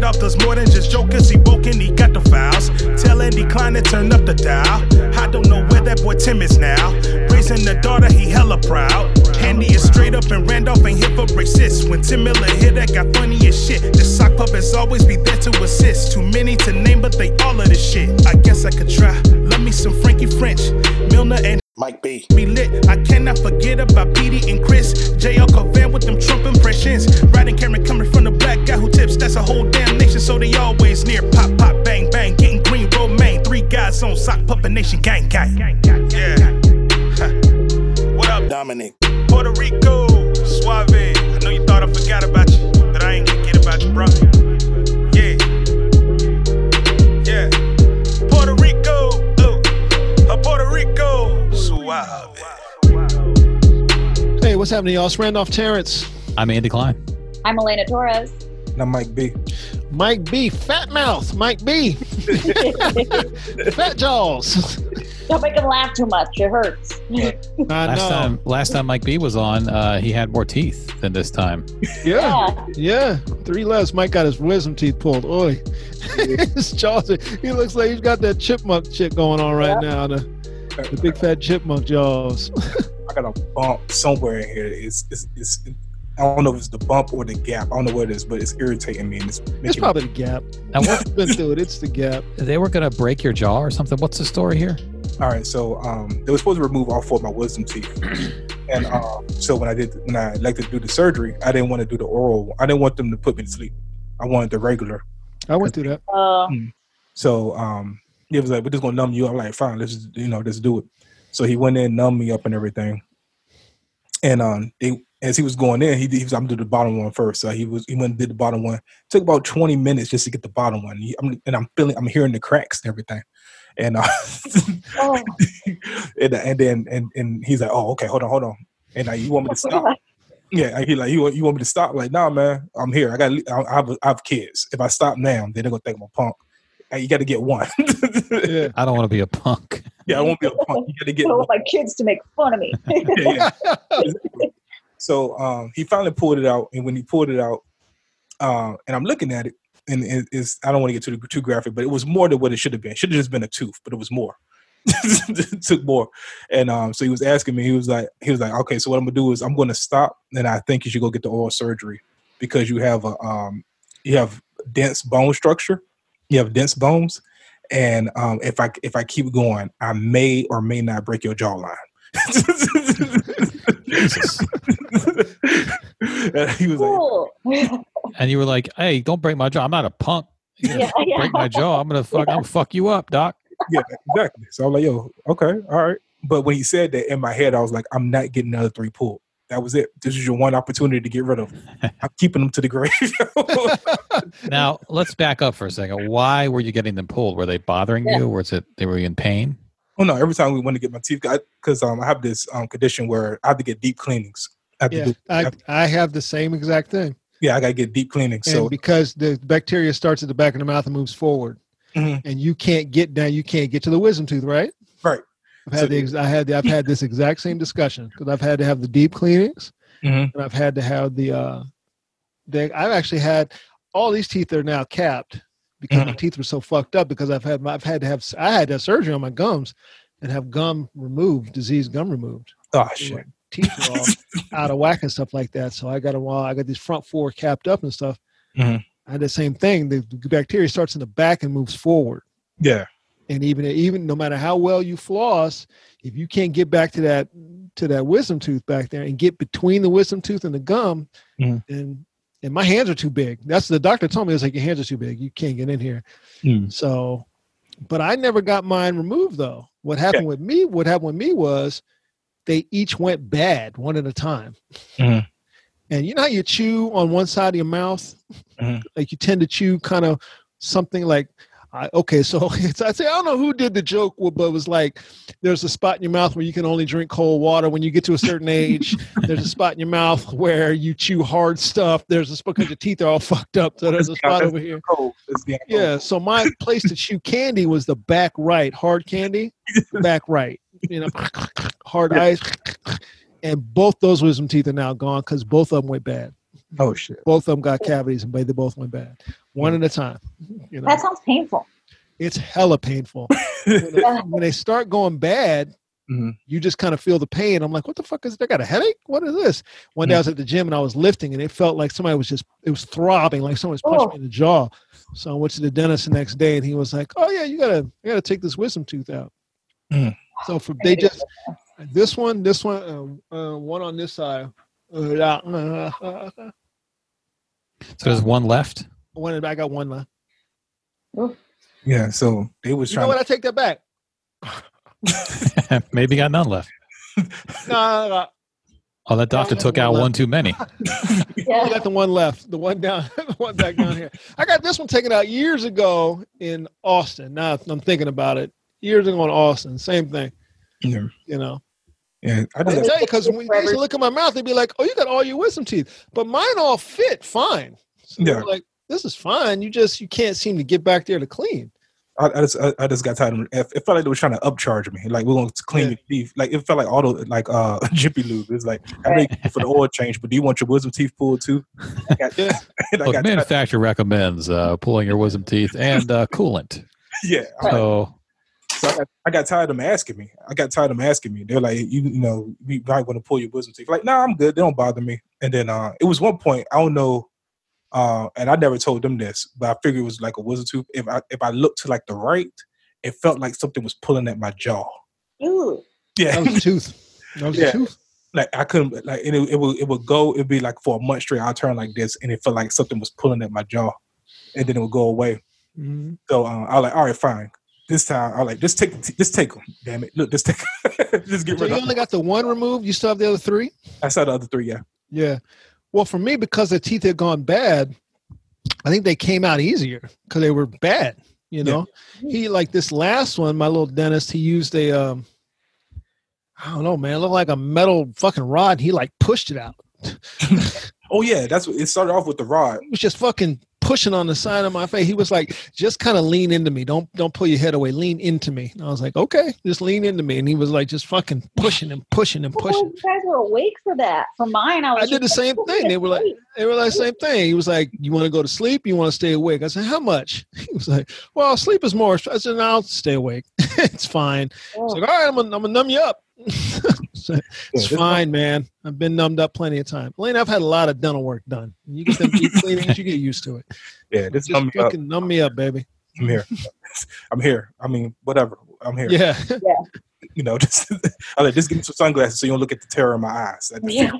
Randolph more than just jokers. He woken, he got the files. Tell Andy Klein to turn up the dial. I don't know where that boy Tim is now. Raising the daughter, he hella proud. Andy is straight up and Randolph ain't here for racist. When Tim Miller hit, that got funny as shit. The sock puppets always be there to assist. Too many to name, but they all of this shit. I guess I could try. Love me some Frankie French, Milner and Mike B. be lit. I cannot forget about Petey and Chris. JL Covan with them Trump impressions. Riding camera coming from the black guy who tips. That's a whole damn nation, so they always near. Pop, pop, bang, bang. Getting green, romaine. Three guys on sock puppet nation, gang, gang. Yeah. Huh. What up, Dominic. Puerto Rico? Suave. I know you thought I forgot about you, but I ain't gonna get about you, bro. Rico. Suave. Hey, what's happening, y'all? It's Randolph Terrence. I'm Andy Klein. I'm Elena Torres. And I'm Mike B. Mike B. Fat Mouth. Mike B. Fat Jaws. Don't make him laugh too much. It hurts. I Last know. time, last time Mike B was on, uh, he had more teeth than this time. Yeah. Yeah. Yeah. Three less. Mike got his wisdom teeth pulled. Oi. his jaws. He looks like he's got that chipmunk shit going on right now. The, the big fat chipmunk jaws. I got a bump somewhere in here. It's, it's, it's, I don't know if it's the bump or the gap. I don't know what it is, but it's irritating me. And it's, It's making probably the gap. Now, what, I've been through it. It's the gap. they were going to break your jaw or something. What's the story here? All right, so um, they were supposed to remove all four of my wisdom teeth, and um, so when I did, when I elected to do the surgery, I didn't want to do the oral. I didn't want them to put me to sleep. I wanted the regular. I went through that. Uh, So um, he was like, "We're just gonna numb you." I'm like, "Fine, let's just, you know, let's do it." So he went in, numbed me up, and everything. And um, they, as he was going in, he, he was I'm do the bottom one first. So he was he went and did the bottom one. took about 20 minutes just to get the bottom one. He, I'm, and I'm feeling, I'm hearing the cracks and everything. And uh, oh, and, and then and and he's like, "Oh, okay, hold on, hold on." And like, you want me to stop? Yeah, he like, you want you want me to stop? Like, nah, man, I'm here. I got, I have, I have kids. If I stop now, then they're gonna think I'm a punk. Hey, you got to get one. Yeah. I don't want to be a punk. yeah, I won't be a punk. You got to I get don't one. want my kids to make fun of me. Yeah, yeah. So um, he finally pulled it out, and when he pulled it out, uh, and I'm looking at it, and it, it's I don't want to get too too graphic, but it was more than what it should have been. Should have just been a tooth, but it was more. it took more, and um, so he was asking me. He was like, he was like, okay, so what I'm gonna do is I'm gonna stop, and I think you should go get the oral surgery because you have a um, you have dense bone structure, you have dense bones, and um, if I if I keep going, I may or may not break your jawline. Jesus. and he was like. And you were like, "Hey, don't break my jaw. I'm not a punk. You're Yeah, yeah. break my jaw. I'm gonna fuck. I'm gonna fuck you up, doc." yeah, exactly. So I'm like, yo, okay, all right. But when he said that in my head, I was like, I'm not getting another three pulled. That was it. This is your one opportunity to get rid of. 'em. I'm keeping them to the grave. Now let's back up for a second. Why were you getting them pulled? Were they bothering Yeah. you? Was it they were in pain? oh no! Every time we want to get my teeth, because um, I have this um, condition where I have to get deep cleanings. I have Yeah. do, I, I have the same exact thing. yeah, I gotta get deep cleaning. And So because the bacteria starts at the back of the mouth and moves forward, Mhm. and you can't get down, you can't get to the wisdom tooth, right? right. I've had So- the ex- I had the, I've had this exact same discussion because I've had to have the deep cleanings Mhm. and I've had to have the uh, the I've actually had all these teeth are now capped because my teeth were so fucked up because I've had my, I've had to have I had to have surgery on my gums and have gum removed, diseased gum removed. Oh shit. Teeth are all out of whack and stuff like that. So I got a while I got these front four capped up and stuff. Mhm. I had the same thing. The bacteria starts in the back and moves forward Yeah. And even even no matter how well you floss if you can't get back to that to that wisdom tooth back there and get between the wisdom tooth and the gum Mhm. and and my hands are too big that's the doctor told me it was like your hands are too big you can't get in here Mm. so but i never got mine removed though what happened with me what happened with me was they each went bad one at a time Mhm. and you know how you chew on one side of your mouth Mhm. like you tend to chew kind of something like I, okay, so I say I don't know who did the joke, but it was like there's a spot in your mouth where you can only drink cold water when you get to a certain age. there's a spot in your mouth where you chew hard stuff. There's a spot because your teeth are all fucked up. So there's a spot over here. Cold. It's the- Yeah, so my place to chew candy was the back right, hard candy, back right. You know, hard ice, and both those wisdom teeth are now gone because both of them went bad. Oh shit. Both of them got cavities, and they both went bad, one at a time. You know, That sounds painful. it's hella painful when they, when they start going bad. Mhm. You just kind of feel the pain. I'm like, what the fuck is? I got a headache. What is this? One day I was at the gym and I was lifting, and it felt like somebody was just. It was throbbing, like someone was punching Oh. me in the jaw. So I went to the dentist the next day, and he was like, "Oh yeah, you gotta, you gotta take this wisdom tooth out." Mm. So for they just this one, this one, uh, uh, one on this side. Uh, yeah, uh, uh, uh, So there's one left. one, I got one left. Yeah. So they was You know trying. what? I take that back. Maybe got none left. No, no, no, Oh, that doctor took out one too many. I got the one left, the one down, the one back down here. I got this one taken out years ago in Austin. Now I'm thinking about it. Years ago in Austin, same thing. yeah. You know, yeah. I I just tell you because when they used to look at my mouth, they'd be like, "Oh, you got all your wisdom teeth," but mine all fit fine. So Yeah. yeah. like, this is fine. You just you can't seem to get back there to clean. I, I just I, I just got tired of it. It felt like they were trying to upcharge me. Like we're going to clean Yeah. your teeth. Like it felt like auto like uh Jiffy Lube. It's like I know you for the oil change, but do you want your wisdom teeth pulled too? I got, Yeah. I Look, manufacturer recommends uh, pulling your wisdom teeth and uh, coolant. yeah. I'm So So I got, I got tired of them asking me. I got tired of them asking me. They're like, you, you know, we might want to pull your wisdom teeth. Like, nah, I'm good. They don't bother me. And then uh, it was one point I don't know, uh, and I never told them this, but I figured it was like a wisdom tooth. If I if I looked to like the right, it felt like something was pulling at my jaw. Ew. That Yeah, was a tooth. That was Yeah. a tooth. like I couldn't like and it, it would it would go. It'd be like for a month straight. I'll turn like this, and it felt like something was pulling at my jaw, and then it would go away. Mhm. So uh, I was like, all right, fine. This time, I like, just take, just take them. Damn it! Look, just take, just get So rid you of. You only them. got the one removed. You still have the other three. I saw the other three. Yeah. Yeah. Well, for me, because the teeth had gone bad, I think they came out easier because they were bad. You know, he like this last one, my little dentist, he used a, um, I don't know, man, it looked like a metal fucking rod. He like pushed it out. Oh yeah, that's what it started off with the rod. It was just fucking pushing on the side of my face. He was like, just kind of lean into me. Don't don't pull your head away. Lean into me. And I was like, okay, just lean into me. And he was like, just fucking pushing and pushing and Oh, pushing. you guys were awake for that. For mine, I was. I did the same thing. They were like, they were like, same thing. He was like, you want to go to sleep? You want to stay awake? I said, how much? He was like, well, sleep is more. I said, no, I'll stay awake. it's fine. I was Oh, like, all right, I'm gonna, I'm gonna numb you up. So, it's fine, man. I've been numbed up plenty of time. Lane, I've had a lot of dental work done. You get them deep cleanings, you get used to it. Yeah, this Just numb me up. fucking numb me up, baby. I'm here. I'm here. I mean, whatever. I'm here. Yeah. yeah. You know, just I like just give me some sunglasses so you don't look at the terror in my eyes. Yeah.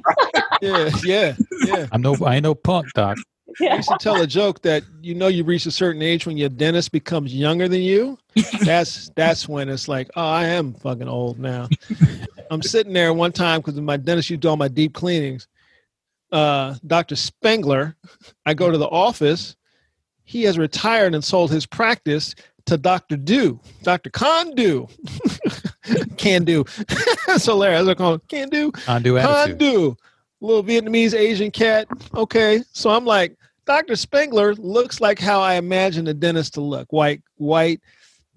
yeah, yeah, yeah. I'm no, I ain't no punk, doc. I yeah. used to tell a joke that you know you reach a certain age when your dentist becomes younger than you. That's that's when it's like, oh, I am fucking old now. I'm sitting there one time because my dentist used to do all my deep cleanings. Uh, Dr. Spengler, I go to the office. He has retired and sold his practice to Dr. Do, Dr. Khan Do. Can do. That's hilarious. I call him Can do. Undo attitude. Handu, little Vietnamese Asian cat. Okay, so I'm like, Dr. Spengler looks like how I imagine a dentist to look: white, white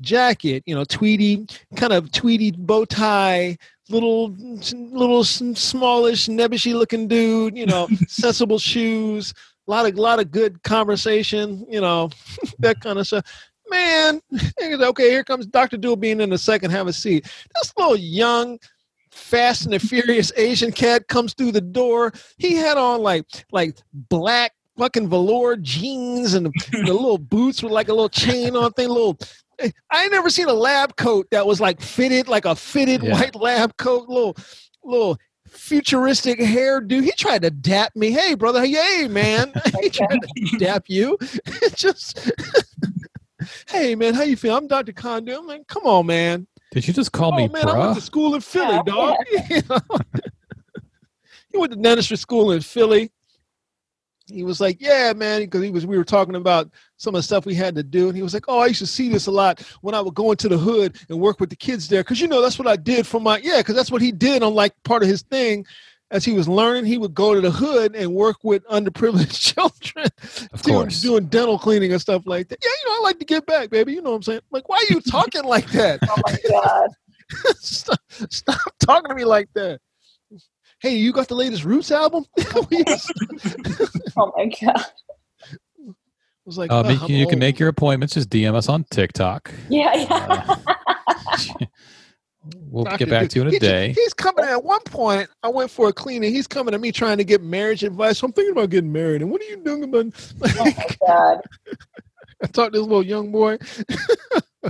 jacket, you know, tweedy, kind of tweedy bow tie, little, little smallish, nebbishy looking dude. You know, sensible shoes, a lot of, lot of good conversation. You know, that kind of stuff. Man, okay, here comes Dr. Dool being in the second. Have a seat. This little young, fast and the furious Asian cat comes through the door. He had on like like black fucking velour jeans and the, the little boots with like a little chain on thing. Little, I never seen a lab coat that was like fitted like a fitted Yeah. white lab coat. Little little futuristic hairdo. He tried to dap me. Hey brother, hey man. he tried to dap you. It just. Hey man, how you feel? I'm Dr. Condo. I'm like, come on, man. Did you just call oh me man, I went to school in Philly, Yeah. dog. you know? he went to dentistry school in Philly. he was like, "Yeah, man," because he was. We were talking about some of the stuff we had to do, and he was like, "Oh, I used to see this a lot when I would go into the hood and work with the kids there, because you know that's what I did for my yeah, because that's what he did on like part of his thing." As he was learning, he would go to the hood and work with underprivileged children, Of doing, course. doing dental cleaning and stuff like that. Yeah, you know, I like to give back, baby. You know what I'm saying? Like, why are you talking like that? Oh my god. stop, stop talking to me like that. Hey, you got the latest Roots album? Oh my god. Was like, Um, "Ugh, you, can- you can make your appointments. Just DM us on TikTok. Yeah, yeah. Uh, we'll Doctor get back to you in a ju- day. He's coming at one point. I went for a cleaning. He's coming to me trying to get marriage advice. I'm thinking about getting married. And what are you doing about? Oh my god. I talked to this little young boy,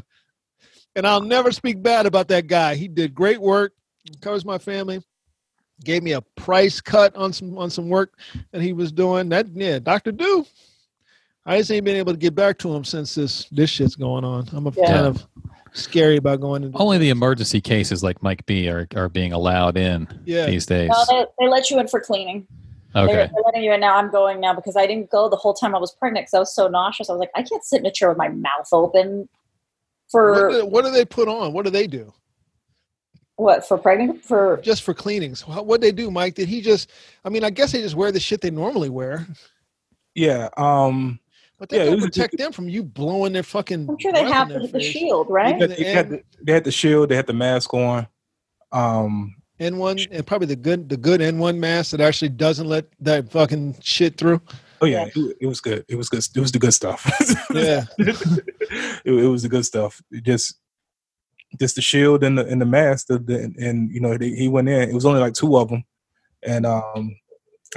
and I'll never speak bad about that guy. He did great work, covers my family, gave me a price cut on some on some work that he was doing. That yeah, Doctor Do. I just ain't been able to get back to him since this this shit's going on. I'm a Yeah. kind of scary about going into Only the emergency cases like Mike B are, are being allowed in yeah. these days. No, they, they let you in for cleaning. They're, Okay. they're letting you in now. I'm going now because I didn't go the whole time I was pregnant because I was so nauseous. I was like, I can't sit in a chair with my mouth open for What do, what do they put on? What do they do? what for pregnant for Just for cleanings. What what they do, Mike? Did he just? I mean, I guess they just wear the shit they normally wear, Yeah. Um. But that Yeah, don't was- protect them from you blowing their fucking. I'm sure they breath have the, their the face. shield, They right? had, they, had the, they had the shield. They had the mask on. Um. N one and probably the good the good N one mask that actually doesn't let that fucking shit through. Oh yeah, it, it was good. It was good. It was the good stuff. Yeah. it, it was the good stuff. It just, just the shield and the and the mask. The, the, and you know they, he went in. It was only like two of them, and um,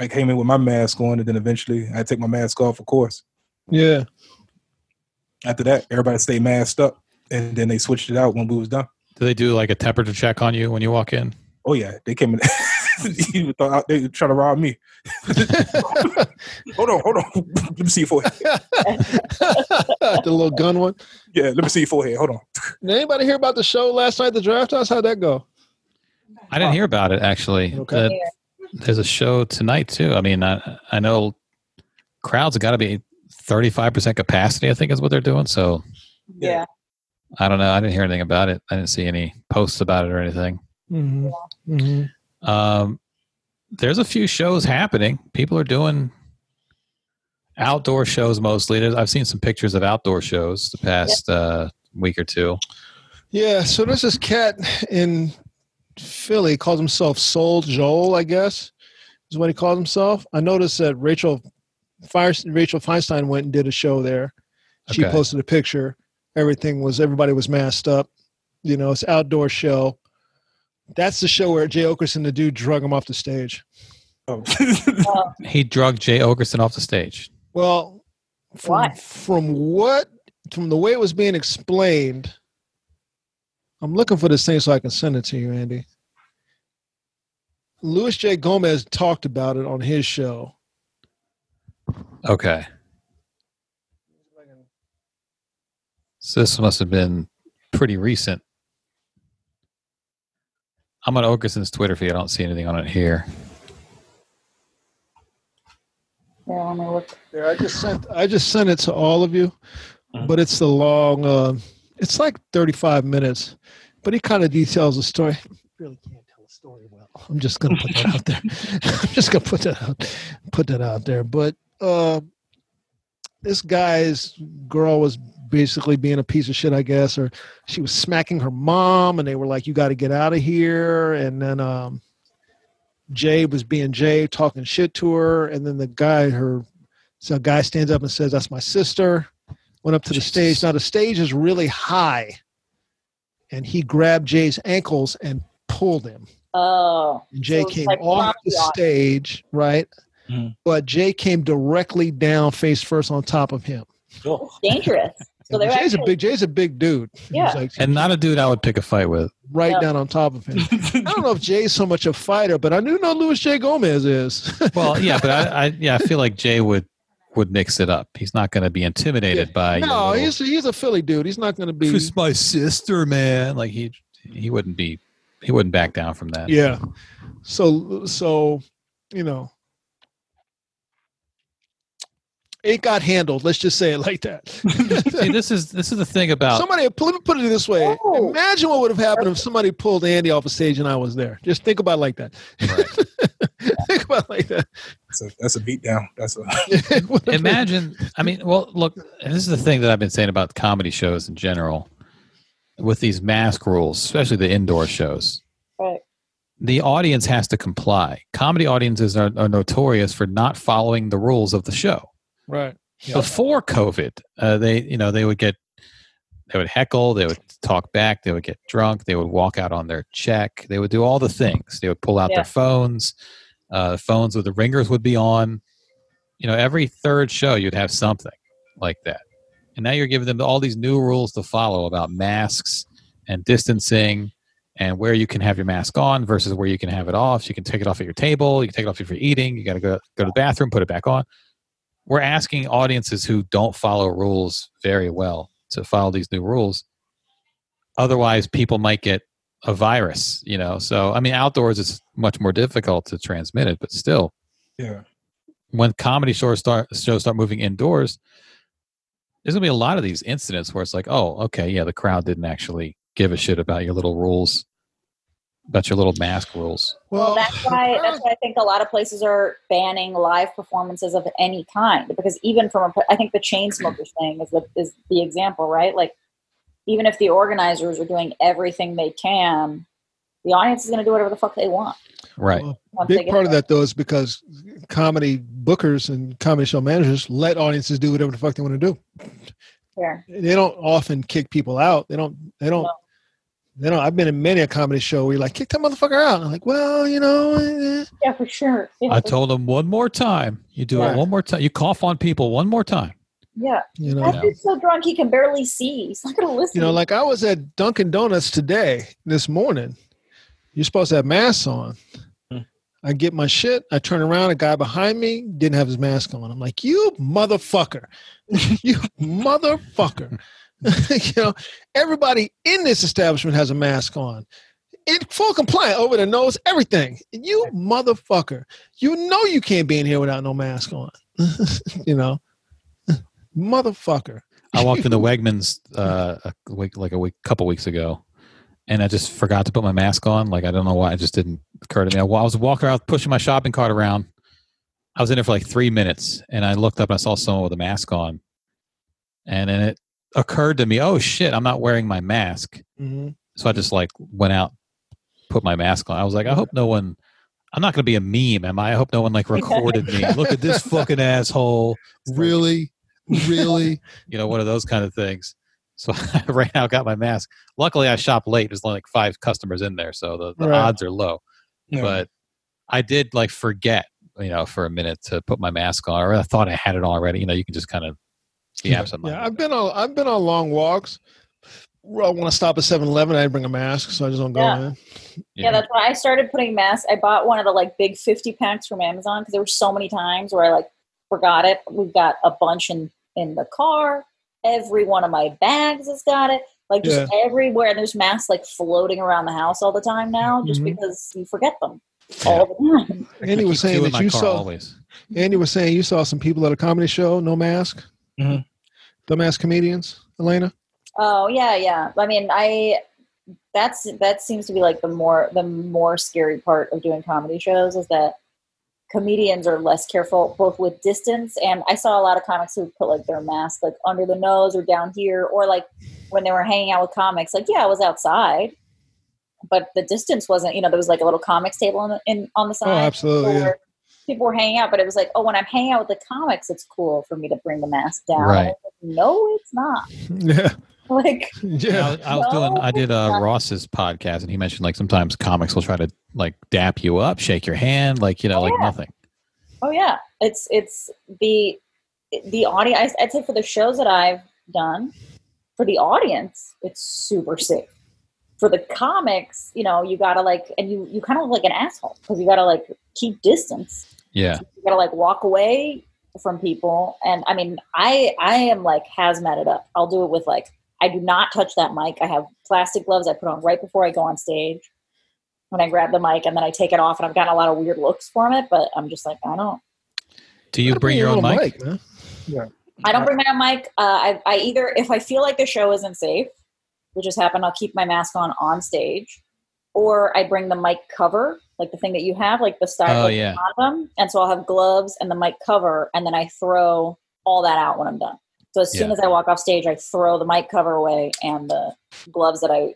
I came in with my mask on, and then eventually I take my mask off, of course. Yeah. After that, everybody stayed masked up, and then they switched it out when we was done. Do they do like a temperature check on you when you walk in? Oh yeah, they came in. you thought out- they were trying to rob me. hold on, hold on. let me see your forehead. the little gun one. Yeah, let me see your forehead. Hold on. Did anybody hear about the show last night, the draft house? How'd that go? I didn't hear about it actually. Okay. The- there's a show tonight too. I mean, I, I know crowds have got to be 35% capacity. I think is what they're doing. So Yeah. I don't know. I didn't hear anything about it. I didn't see any posts about it or anything. Mm-hmm. Mm-hmm. Um, there's a few shows happening. People are doing outdoor shows mostly. There's, I've seen some pictures of outdoor shows the past uh, week or two. Yeah, so there's this cat in Philly calls himself Soul Joel, I guess, is what he calls himself. I noticed that Rachel Fire Rachel Feinstein went and did a show there. She Okay. posted a picture. Everything was everybody was masked up. You know, it's outdoor show. That's the show where Jay Oakerson, the dude, drug him off the stage. Oh. He drugged Jay Oakerson off the stage. Well, from, Why? from what from the way it was being explained, I'm looking for this thing so I can send it to you, Andy. Luis J. Gomez talked about it on his show. Okay. So this must have been pretty recent. I'm on Oakerson's Twitter feed. I don't see anything on it here. Yeah, let me look. There, I just sent I just sent it to all of you, Mhm. but it's the long. Uh, it's like 35 minutes, but he kind of details the story. Really can't tell a story well. I'm just gonna put that out there. I'm just gonna put that out, put that out there. But uh, this guy's girl was basically being a piece of shit, I guess, or she was smacking her mom, and they were like, "You got to get out of here." And then um, Jay was being Jay, talking shit to her, and then the guy, her, so a guy stands up and says, "That's my sister." Went up to the stage. Now the stage is really high, and he grabbed Jay's ankles and pulled him. Oh. And Jay So came like off the Rocky on. stage, right? Mhm. But Jay came directly down, face first, on top of him. Oh. Dangerous. So they were Jay's a big Jay's a big dude. Yeah. like And not a dude I would pick a fight with. right Yeah. down on top of him. I don't know if Jay's so much a fighter, but I do know Luis J. Gomez is. Well, yeah, but I, I yeah, I feel like Jay would would mix it up. He's not going to be intimidated by. no, little, he's he's a Philly dude. He's not going to be. It's my sister, man. Like he he wouldn't be he wouldn't back down from that. Yeah. So so you know. It got handled. Let's just say it like that. See, this is this is the thing about somebody let me put it this way. Oh. Imagine what would have happened if somebody pulled Andy off a stage and I was there. Just think about it like that. think about it like that. That's a, that's a beat down. That's a It would have been- imagine i mean well look and this is the thing that i've been saying about comedy shows in general with these mask rules especially the indoor shows Right. the audience has to comply comedy audiences are, are notorious for not following the rules of the show right. before covid uh, they you know they would get they would heckle they would talk back they would get drunk they would walk out on their check they would do all the things. They would pull out Yeah. their phones uh, phones with the ringers would be on. You know every third show you'd have something like that. And now you're giving them all these new rules to follow about masks and distancing and where you can have your mask on versus where you can have it off. You can take it off at your table you can take it off if you're eating you got to go go to the bathroom put it back on we're asking audiences who don't follow rules very well to follow these new rules. Otherwise people might get a virus you know? So i mean outdoors it's much more difficult to transmit it but still. Yeah. when comedy shows start shows start moving indoors there's gonna be a lot of these incidents where it's like oh okay yeah the crowd didn't actually give a shit about your little rules about your little mask rules Well, that's why that's why I think a lot of places are banning live performances of any kind because even from a, I think the Chainsmokers thing is the is the example, right? Like even if the organizers are doing everything they can, the audience is going to do whatever the fuck they want. right Well, big part of that though is because comedy bookers and comedy show managers let audiences do whatever the fuck they want to do. Fair. They don't often kick people out. They don't. They don't. No. They don't. I've been in many a comedy show where you're like, kick that motherfucker out. I'm like, well, you know, eh, Yeah, for sure. Yeah, i for- told him one more time you do Right. it one more time you cough on people one more time yeah. you know. That dude's so drunk he can barely see. He's not going to listen. You know, like I was at Dunkin' Donuts today, this morning. You're supposed to have masks on. Hmm. I get my shit. I turn around. A guy behind me didn't have his mask on. I'm like, you motherfucker. you motherfucker. you know, everybody in this establishment has a mask on. In full compliant over the nose, everything. You motherfucker. You know you can't be in here without no mask on. you know, motherfucker. I walked into Wegmans uh, a week, like a week, couple weeks ago, and I just forgot to put my mask on. Like I don't know why, it just didn't occur to me. I, I was walking around, pushing my shopping cart around. I was in there for like three minutes, and I looked up and I saw someone with a mask on, and then it occurred to me, oh shit, I'm not wearing my mask. Mhm. So I just like went out, put my mask on. I was like, I hope no one. I'm not going to be a meme, am I? I hope no one like recorded me. Look at this fucking asshole. Really, really, you know, one of those kind of things. So I ran out, got my mask. Luckily, I shopped late. There's only like five customers in there, so the, the Right. odds are low. Yeah. But I did like forget, you know, for a minute to put my mask on, or I thought I had it already. You know, you can just kind of Yeah, absent. Yeah, I've been on I've been on long walks. Where I want to stop at 7-Eleven. I bring a mask, so I just don't go Yeah. in. Yeah, that's why I started putting masks. I bought one of the like big 50 packs from Amazon because there were so many times where I like forgot it. We've got a bunch in in the car. Every one of my bags has got it. Like just everywhere. And there's masks like floating around the house all the time now, just Mhm. because you forget them Yeah. all the time. Andy was saying that you saw always. Andy was saying you saw some people at a comedy show, no mask. Mhm. Dumbass comedians, Elena. Oh yeah, yeah. I mean, I that's that seems to be like the more the more scary part of doing comedy shows is that comedians are less careful both with distance and I saw a lot of comics who put like their mask like under the nose or down here or like when they were hanging out with comics like yeah I was outside but the distance wasn't you know there was like a little comics table in, in on the side Oh, absolutely, people yeah. Were, people were hanging out but it was like oh when I'm hanging out with the comics it's cool for me to bring the mask down Right. no it's not Yeah, like yeah. I was, I was No, doing. I did uh. Ross's podcast, and he mentioned like sometimes comics will try to like dap you up, shake your hand, like you know, Oh, like yeah. nothing. Oh yeah, it's it's the the audience. I'd say for the shows that I've done, for the audience, it's super safe. For the comics, you know, you gotta like, and you you kind of look like an asshole because you gotta like keep distance. Yeah, You gotta like walk away from people. And I mean, I I am like hazmated up. I'll do it with like I do not touch that mic. I have plastic gloves I put on right before I go on stage. When I grab the mic and then I take it off, and I've gotten a lot of weird looks from it, but I'm just like, I don't. do you bring your own little mic? Yeah. I don't bring my own mic. Uh, I, I either if I feel like the show isn't safe, which has happened, I'll keep my mask on on stage, or I bring the mic cover, like the thing that you have, like the style Oh, yeah. condom, and so I'll have gloves and the mic cover, and then I throw all that out when I'm done. So as soon Yeah. as I walk off stage, I throw the mic cover away and the gloves that I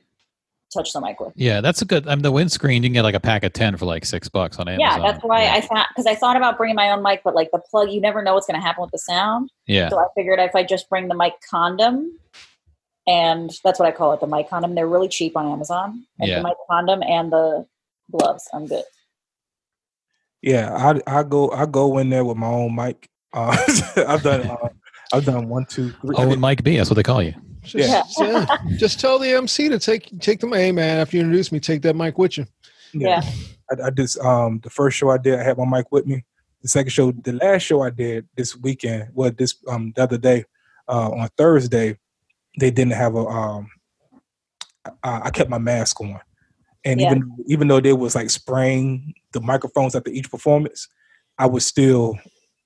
touch the mic with. Yeah, that's a good. I mean, the windscreen you can get like a pack of ten for like six bucks on Amazon. Yeah, that's why yeah. I thought because I thought about bringing my own mic, but like the plug, you never know what's going to happen with the sound. Yeah, So I figured if I just bring the mic condom, and that's what I call it, the mic condom. They're really cheap on Amazon. And Yeah. The mic condom and the gloves. I'm good. Yeah, I I go I go in there with my own mic. Uh, I've done uh, I've done one, two, three. I oh, did- it Mike B. That's what they call you. Just, yeah. just tell the MC to take take the hey man after you introduce me, take that mic with you. Yeah. I, I just um the first show I did, I had my mic with me. The second show, the last show I did this weekend, well, this um the other day, uh, on Thursday, they didn't have a um. I, I kept my mask on, and Yeah. even even though they was like spraying the microphones after each performance, I was still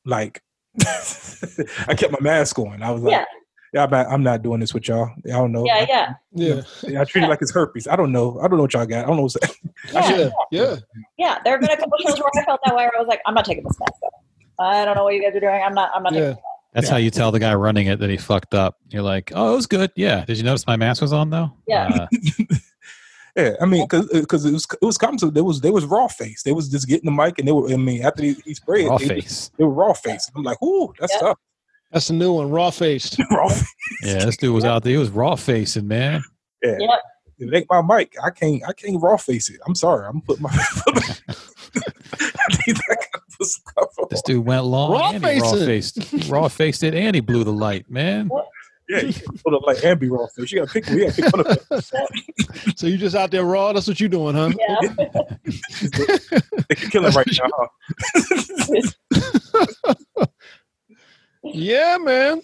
like, I kept my mask on. I was like, Yeah. yeah, I'm not, doing this with y'all. I don't know. Yeah, yeah. Yeah. I treat it like it's herpes. I don't know. I don't know what y'all got. I don't know what's Yeah. Yeah. Yeah. Yeah. There have been a couple shows where I felt that way where I was like, I'm not taking this mask off. I don't know what you guys are doing. I'm not I'm not Yeah. taking That's how you tell the guy running it that he fucked up. You're like, oh, it was good. Yeah. Did you notice my mask was on though? Yeah. Uh, Yeah, I mean, because because uh, it was it was common. So they was they was raw face. They was just getting the mic, and they were. I mean, after he, he sprayed, raw they, face. they were raw face. I'm like, ooh, that's Yeah. tough. That's a new one, raw faced. raw. face. Yeah, this dude was out there. He was raw facing, man. Yeah, Yep. it ain't my mic. I can't I can't raw face it. I'm sorry. I'm putting my. I need that kind of stuff on. This dude went long Raw and he raw facing. faced. Raw faced it and he blew the light, man. Yeah, you put up like and be raw face. You gotta pick. We gotta pick one of them. So you just out there raw? That's what you're doing, huh? Yeah. They can kill him right now. Huh? Yeah, man.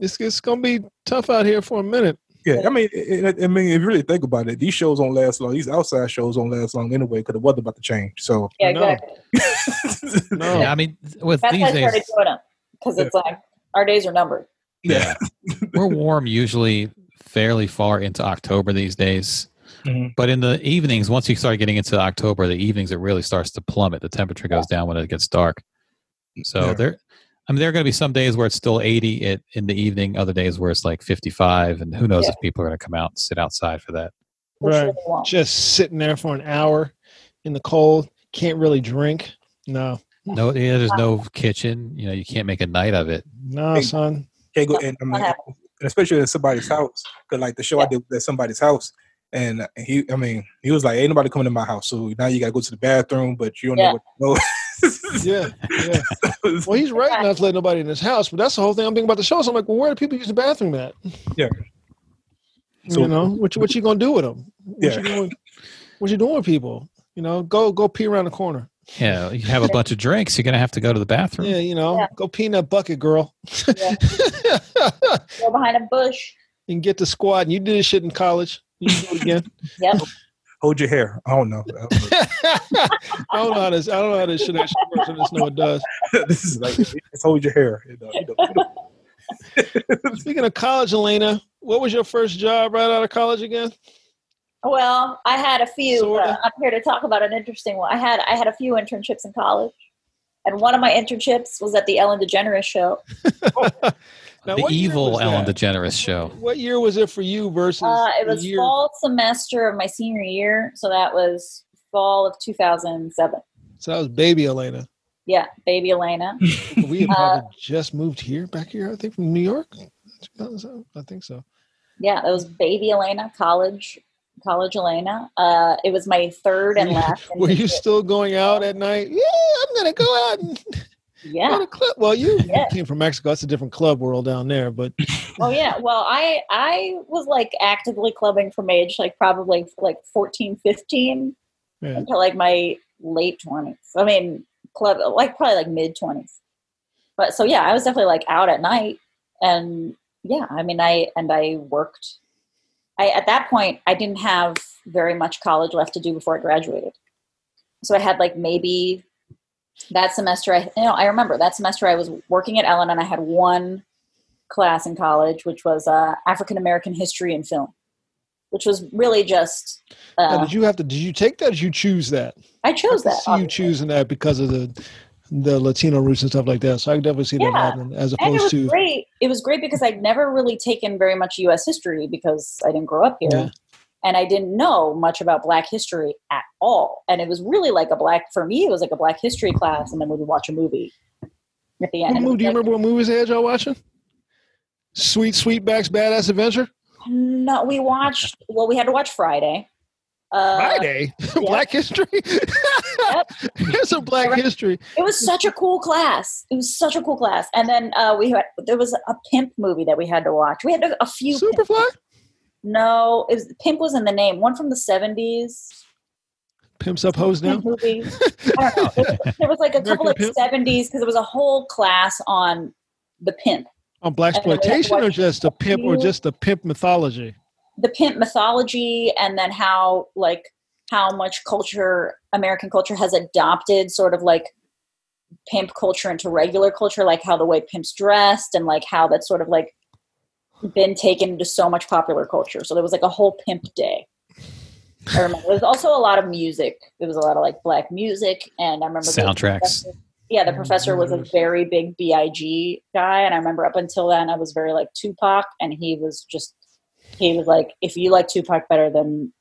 It's it's gonna be tough out here for a minute. Yeah, I mean, it, it- I mean, if you really think about it, these shows don't last long. These outside shows don't last long anyway because the weather about to change. So, yeah, No. exactly. No. Yeah, I mean, with That's these I days, doing them. Because it's like our days are numbered. Yeah, we're warm usually fairly far into October these days. Mhm. But in the evenings, once you start getting into October, the evenings it really starts to plummet. The temperature goes down when it gets dark. So Yeah. there, I mean, there are going to be some days where it's still 80 at, in the evening, other days where it's like 55, and who knows Yeah. if people are going to come out and sit outside for that. Right. sure. Just sitting there for an hour in the cold, can't really drink. No, No, yeah, there's no kitchen. You know, you can't make a night of it. no, son. Can't go in, I mean, What and especially at somebody's house. Cause like the show I did was at somebody's house, and he, I mean, he was like, "Ain't nobody coming to my house." So now you got to go to the bathroom, but you don't Yeah. know what. No. Yeah, yeah. Well, he's right not to let nobody in his house, but that's the whole thing. I'm thinking about the show. So I'm like, well, where do people use the bathroom at? Yeah. So- you know, what you, what you gonna do with them? What Yeah. you doing? What you doing with people? You know, go go pee around the corner. Yeah, you have a bunch of drinks. You're going to have to go to the bathroom. Yeah, you know, Yeah. go pee in that bucket, girl. Yeah. Go behind a bush. and get the squat. And you did this shit in college. You can do it again. Yep. Hold your hair. I don't know. I don't know how this. I don't know how this shit actually works. I just know it does. this is like just hold your hair. You know, you know. Speaking of college, Elena, what was your first job right out of college again? Well, I had a few. Uh, I'm here to talk about an interesting one. I had I had a few internships in college, and one of my internships was at the Ellen DeGeneres show. Now, the evil Ellen that? DeGeneres show. What year was it for you versus? Uh, it was year? fall semester of my senior year, so that was fall of 2007. So that was baby Elena. Yeah, baby Elena. We had Uh, just moved here, back here. I think from New York. I think so. Yeah, it was baby Elena, college, college Elena. Uh, it was my third and last. Were you still going out at night? Yeah, I'm gonna go out and go Yeah. to club. Well, you, you Yeah. came from Mexico. That's a different club world down there. But Oh yeah. Well, I I was like actively clubbing from age like probably like 14, 15 Yeah. until like my late 20s. I mean, club like probably like mid 20s. But so yeah, I was definitely like out at night and yeah, I mean I and I worked I at that point I didn't have very much college left to do before I graduated. So I had like maybe that semester, I you know I remember that semester I was working at Ellen, and I had one class in college, which was uh, African American history and film, which was really just. Now, Uh, did you have to? Did you take that? Or did you choose that? I chose I that. you choosing that because of the the Latino roots and stuff like that. So I can definitely see that Yeah. happening as and it opposed was to great. It was great because I'd never really taken very much U.S. history because I didn't grow up here, Yeah. and I didn't know much about Black history at all. And it was really like a black for me. It was like a Black history class, and then we would watch a movie at the end. What And it movie, do you like- remember what movies they had y'all watching? Sweet Sweetback's Badass Adventure. No, we watched. Well, we had to watch Friday. Uh, Friday, Black History. It's a Black Correct. History. It was such a cool class. It was such a cool class. And then uh, we had there was a pimp movie that we had to watch. We had a, a few. pimp- Superfly. no, it was, pimp was in the name. One from the seventies. Pimps up hoes now. Movie. I don't know. There, there was like a couple American of seventies because there was a whole class on the pimp, On black And then we had to exploitation or just the pimp or just the pimp mythology? The pimp mythology, and then how like how much culture American culture has adopted sort of like pimp culture into regular culture, like how the way pimps dressed and like how that's sort of like been taken into so much popular culture. So there was like a whole pimp day. I remember there was also a lot of music. There was a lot of like black music, and I remember Soundtracks. professor- Yeah, the professor was a mm-hmm. very big Big guy, and I remember up until then I was very like Tupac, and he was just he was like, if you like Tupac better than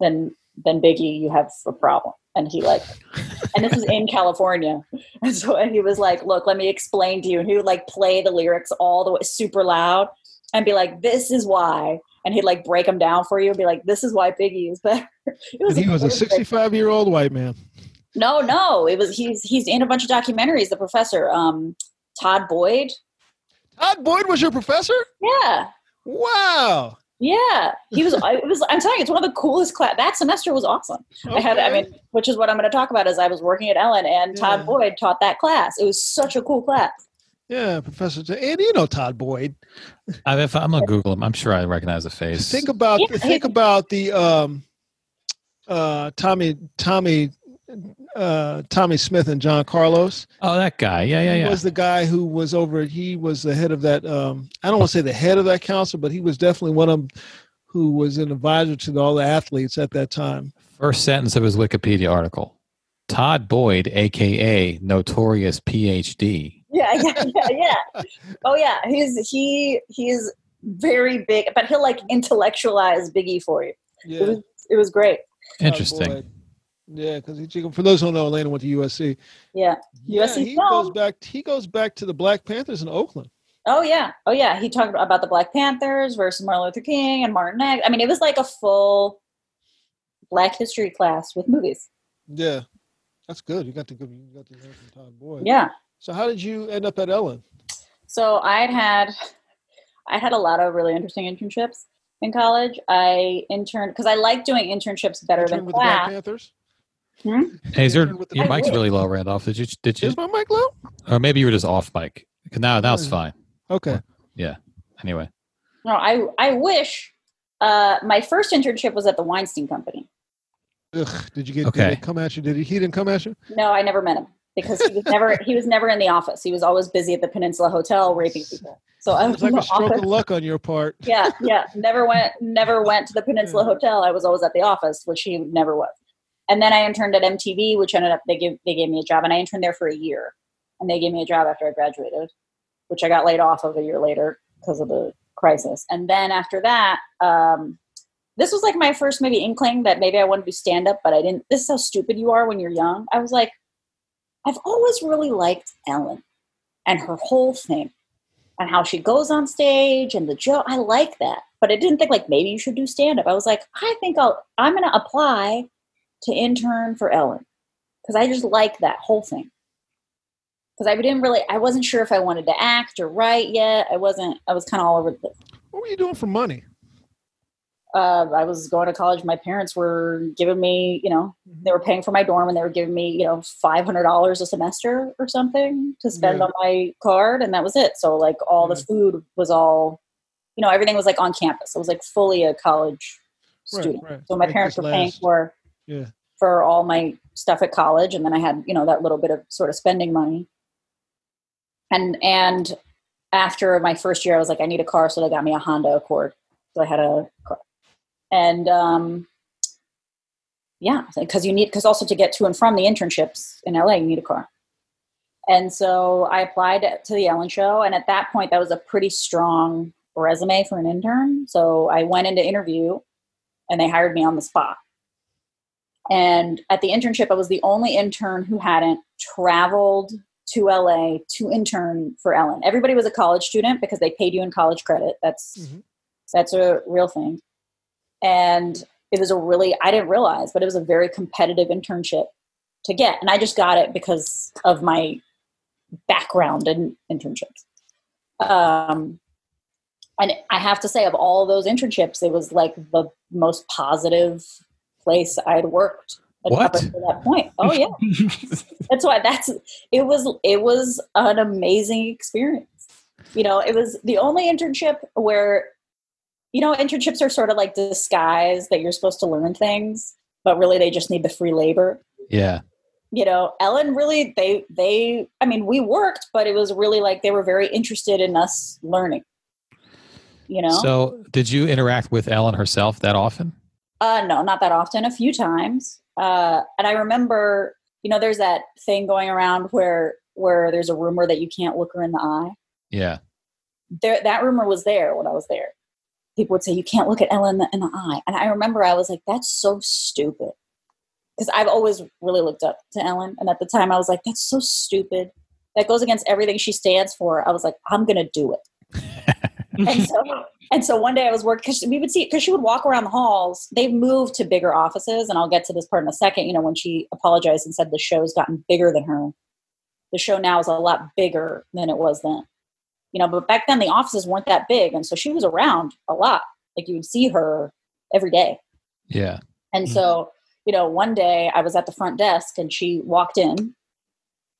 than than Biggie, you have a problem. And he like, and this is in California, and so and he was like, look, let me explain to you, and he would like play the lyrics all the way super loud, and be like, this is why. And he'd like break them down for you and be like, "This is why Biggie is better." It And he was a 65 year old white man. no, no. It was he's he's in a bunch of documentaries. The professor, um, Todd Boyd. Todd Boyd was your professor? Yeah, Wow. Yeah. He was. I- it was. I'm telling you, it's one of the coolest class. That semester was awesome. I had. I mean, which is what I'm going to talk about. Is I was working at Ellen, and Yeah. Todd Boyd taught that class. It was such a cool class. yeah, Professor. And you know Todd Boyd. I, if I'm gonna Google him, I'm sure I recognize the face. Think about Yeah, think about the um, uh, Tommy Tommy uh, Tommy Smith and John Carlos. oh, that guy. Yeah, yeah, He yeah. was the guy who was over. He was the head of that. Um, I don't want to say the head of that council, but he was definitely one of them who was an advisor to all the athletes at that time. First sentence of his Wikipedia article: Todd Boyd, aka Notorious PhD. Yeah, yeah, yeah, yeah. Oh yeah, he's he he's very big, but he'll like intellectualize Biggie for you. It Yeah, was it was great. Todd Interesting. Yeah, because for those who don't know, Elena went to USC. Yeah. Yeah, USC he film. goes back. He goes back to the Black Panthers in Oakland. Oh yeah, oh yeah. He talked about the Black Panthers versus Martin Luther King and Martin X. I mean, it was like a full Black history class with movies. Yeah, that's good. You got to go. You got to learn from Todd Boyd. Yeah. So how did you end up at Ellen? So I'd had I had a lot of really interesting internships in college. I interned because I like doing internships better Intern than with the Black class. Panthers. Hey, is your, Intern with the your mic's really low, Randolph. Did you? Did you? Is my mic low? Or maybe you were just off mic. Now, now it's Yeah. fine. Okay. Yeah. Anyway, No, I I wish uh, my first internship was at the Weinstein Company. Ugh, did you get? Okay. Did come at you? Did he? He didn't come at you? No, I never met him because he was never he was never in the office. He was always busy at the Peninsula Hotel raping people. So I was like a stroke office. of luck on your part. Yeah, yeah. Never went never went to the Peninsula Hotel. I was always at the office, which he never was. And then I interned at MTV, which ended up they gave they gave me a job, and I interned there for a year, and they gave me a job after I graduated, which I got laid off of a year later because of the crisis. And then after that, um, this was like my first maybe inkling that maybe I wanted to stand up, but I didn't. This is how stupid you are when you're young. I was like, I've always really liked Ellen and her whole thing and how she goes on stage and the joke. I like that, but I didn't think like maybe you should do stand up. I was like, I think I'll I'm going to apply to intern for Ellen because I just like that whole thing. Because I didn't really, I wasn't sure if I wanted to act or write yet. I wasn't. I was kind of all over the place. What were you doing for money? Uh, I was going to college. My parents were giving me, you know, they were paying for my dorm and they were giving me, you know, five hundred dollars a semester or something to spend Yeah. on my card, and that was it. So like all the food was all, you know, everything was like on campus. It was like fully a college student. right. So my parents were paying for Yeah. For all my stuff at college, and then I had you know that little bit of sort of spending money. And and after my first year, I was like, I need a car, so they got me a Honda Accord. So I had a car, and um, yeah, because you need because also to get to and from the internships in LA, you need a car. And so I applied to the Ellen Show, and at that point, that was a pretty strong resume for an intern. So I went into interview, and they hired me on the spot. And at the internship, I was the only intern who hadn't traveled to LA to intern for Ellen. Everybody was a college student because they paid you in college credit. That's Mhm. that's a real thing. And it was a really I didn't realize, but it was a very competitive internship to get. And I just got it because of my background in internships. Um and I have to say of all those internships, it was like the most positive place I'd worked What? until that point. Oh yeah. That's why that's it was it was an amazing experience. You know, it was the only internship where you know, internships are sort of like disguise that you're supposed to learn things, but really they just need the free labor. Yeah. You know, Ellen really they they I mean, we worked, but it was really like they were very interested in us learning. You know? So, did you interact with Ellen herself that often? Uh, no, not that often. A few times. Uh, and I remember, you know, there's that thing going around where where there's a rumor that you can't look her in the eye. Yeah. There, that rumor was there when I was there. People would say you can't look at Ellen in the, in the eye, and I remember I was like, "That's so stupid," because I've always really looked up to Ellen, and at the time I was like, "That's so stupid." That goes against everything she stands for. I was like, "I'm gonna do it." and so and so one day I was working because we would see because she would walk around the halls. They've moved to bigger offices, and I'll get to this part in a second. You know, when she apologized and said the show's gotten bigger than her, the show now is a lot bigger than it was then. You know, but back then the offices weren't that big, and so she was around a lot. Like you would see her every day. Yeah. And so, you know, one day I was at the front desk and she walked in